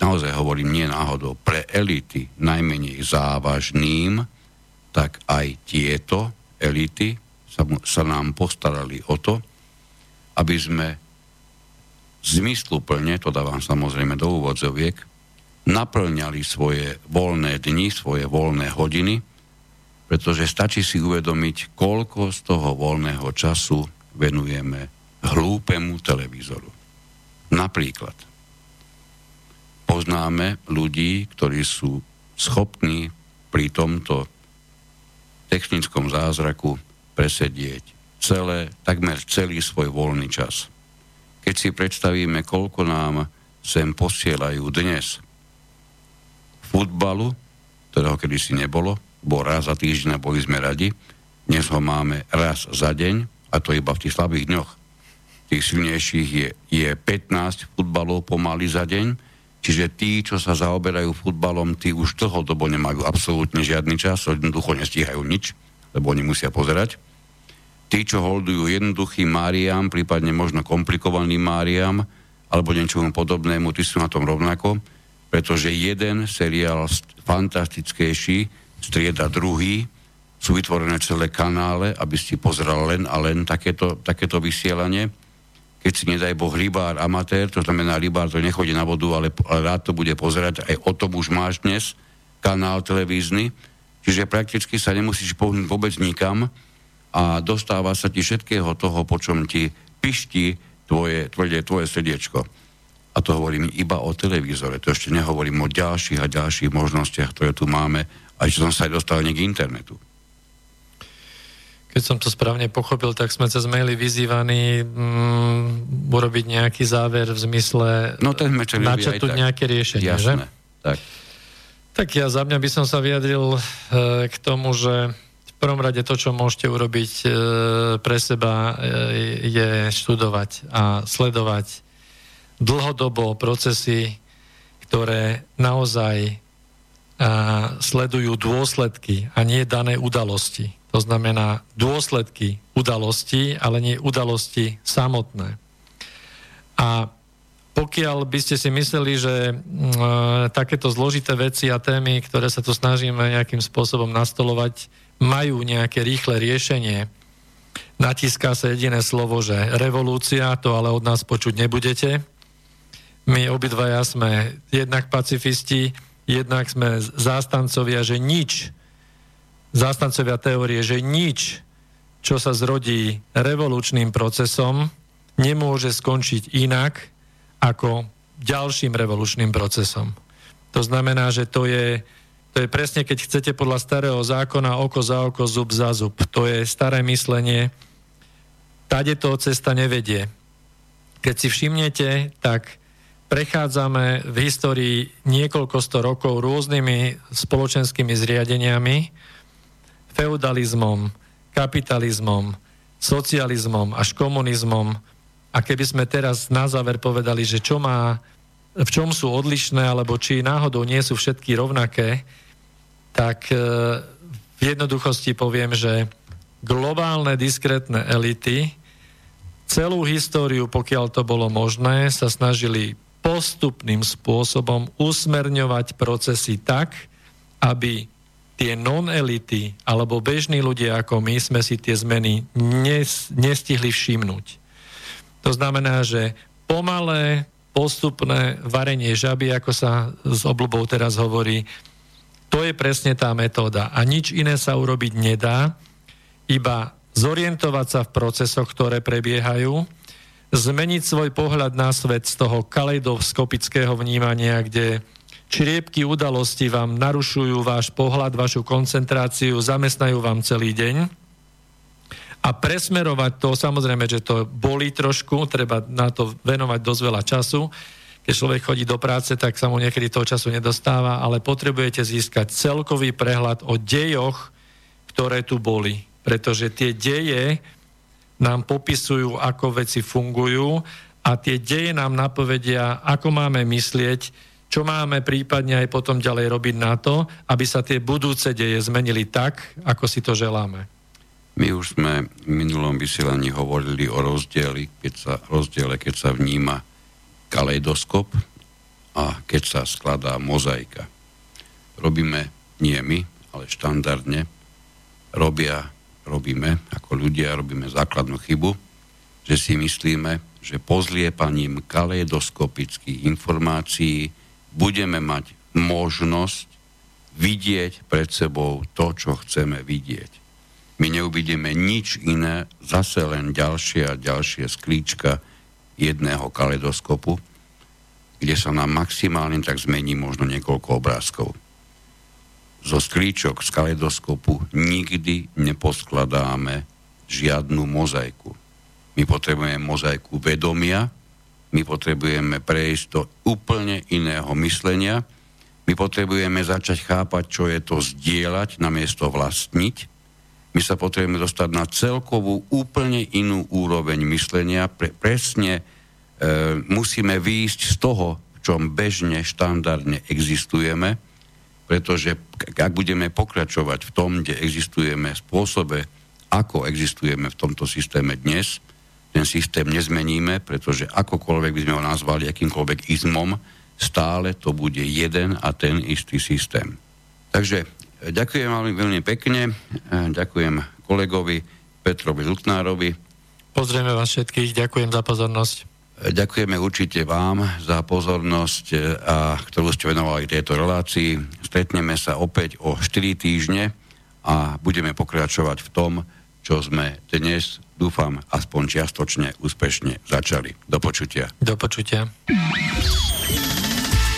naozaj hovorím nie náhodou, pre elity najmenej závažným, tak aj tieto elity sa, sa nám postarali o to, aby sme zmysluplne, to dávam samozrejme do úvodzoviek, naplňali svoje voľné dni, svoje voľné hodiny, pretože stačí si uvedomiť, koľko z toho voľného času venujeme hlúpemu televízoru. Napríklad poznáme ľudí, ktorí sú schopní pri tomto technickom zázraku presedieť celé, takmer celý svoj voľný čas. Keď si predstavíme, koľko nám sem posielajú dnes futbalu, ktorého kedysi nebolo, bol raz za týždeň boli sme radi, dnes ho máme raz za deň a to iba v tých slabých dňoch. Tých silnejších je, je 15 futbalov pomaly za deň, Čiže tí, čo sa zaoberajú futbalom, tí už dlhodobo nemajú absolútne žiadny čas, jednoducho nestíhajú nič, lebo oni musia pozerať. Tí, čo holdujú jednoduchým Máriám, prípadne možno komplikovaným Máriám, alebo niečomu podobnému, tí sú na tom rovnako, pretože jeden seriál fantastickejší strieda druhý, sú vytvorené celé kanále, aby si pozeral len a len takéto, takéto vysielanie. Keď si nedaj Boh rybár amatér, to znamená rybár to nechodí na vodu, ale, ale rád to bude pozerať, aj o tom už máš dnes kanál televízny, čiže prakticky sa nemusíš pohnúť vôbec nikam a dostáva sa ti všetkého toho, po čom ti pišti tvoje, tvoje, tvoje srdiečko. A to hovorím iba o televízore, to ešte nehovorím o ďalších a ďalších možnostiach, ktoré tu máme, a že som sa aj dostal k internetu. Keď som to správne pochopil, tak sme cez maily vyzývaní mm, urobiť nejaký záver v zmysle no, ten načetnúť nejaké riešenie, Jasné, že? Tak. tak ja za mňa by som sa vyjadril e, k tomu, že prvom rade to, čo môžete urobiť e, pre seba, e, je študovať a sledovať dlhodobo procesy, ktoré naozaj a, sledujú dôsledky a nie dané udalosti to znamená dôsledky udalosti, ale nie udalosti samotné. A pokiaľ by ste si mysleli, že e, takéto zložité veci a témy, ktoré sa tu snažíme nejakým spôsobom nastolovať, majú nejaké rýchle riešenie, natiská sa jediné slovo, že revolúcia, to ale od nás počuť nebudete. My obidvaja sme jednak pacifisti, jednak sme zástancovia, že nič zástancovia teórie, že nič, čo sa zrodí revolučným procesom, nemôže skončiť inak ako ďalším revolučným procesom. To znamená, že to je, to je presne, keď chcete podľa starého zákona oko za oko, zub za zub. To je staré myslenie. Tade to cesta nevedie. Keď si všimnete, tak prechádzame v histórii niekoľko sto rokov rôznymi spoločenskými zriadeniami, feudalizmom, kapitalizmom, socializmom až komunizmom. A keby sme teraz na záver povedali, že čo má, v čom sú odlišné, alebo či náhodou nie sú všetky rovnaké, tak e, v jednoduchosti poviem, že globálne diskrétne elity celú históriu, pokiaľ to bolo možné, sa snažili postupným spôsobom usmerňovať procesy tak, aby tie non-elity alebo bežní ľudia ako my sme si tie zmeny nes, nestihli všimnúť. To znamená, že pomalé, postupné varenie žaby, ako sa s obľubou teraz hovorí, to je presne tá metóda. A nič iné sa urobiť nedá, iba zorientovať sa v procesoch, ktoré prebiehajú, zmeniť svoj pohľad na svet z toho kaleidoskopického vnímania, kde Čriepky udalosti vám narušujú váš pohľad, vašu koncentráciu, zamestnajú vám celý deň. A presmerovať to, samozrejme, že to bolí trošku, treba na to venovať dosť veľa času. Keď človek chodí do práce, tak sa mu niekedy toho času nedostáva, ale potrebujete získať celkový prehľad o dejoch, ktoré tu boli. Pretože tie deje nám popisujú, ako veci fungujú a tie deje nám napovedia, ako máme myslieť, čo máme prípadne aj potom ďalej robiť na to, aby sa tie budúce deje zmenili tak, ako si to želáme. My už sme v minulom vysielaní hovorili o rozdieli, keď sa, rozdiele, keď sa vníma kaleidoskop a keď sa skladá mozaika. Robíme nie my, ale štandardne robia, robíme ako ľudia, robíme základnú chybu, že si myslíme, že pozliepaním kaleidoskopických informácií budeme mať možnosť vidieť pred sebou to, čo chceme vidieť. My neuvidíme nič iné, zase len ďalšie a ďalšie sklíčka jedného kaledoskopu, kde sa nám maximálne tak zmení možno niekoľko obrázkov. Zo sklíčok z kaledoskopu nikdy neposkladáme žiadnu mozaiku. My potrebujeme mozaiku vedomia, my potrebujeme prejsť do úplne iného myslenia. My potrebujeme začať chápať, čo je to zdieľať namiesto vlastniť. My sa potrebujeme dostať na celkovú úplne inú úroveň myslenia. Pre, presne e, musíme výjsť z toho, čom bežne, štandardne existujeme, pretože ak budeme pokračovať v tom, kde existujeme, spôsobe, ako existujeme v tomto systéme dnes, ten systém nezmeníme, pretože akokoľvek by sme ho nazvali akýmkoľvek izmom, stále to bude jeden a ten istý systém. Takže ďakujem veľmi, veľmi pekne, ďakujem kolegovi Petrovi Lutnárovi. Pozrieme vás všetkých, ďakujem za pozornosť. Ďakujeme určite vám za pozornosť, e, a, ktorú ste venovali tejto relácii. Stretneme sa opäť o 4 týždne a budeme pokračovať v tom, čo sme dnes, dúfam, aspoň čiastočne úspešne začali. Do počutia. Do počutia.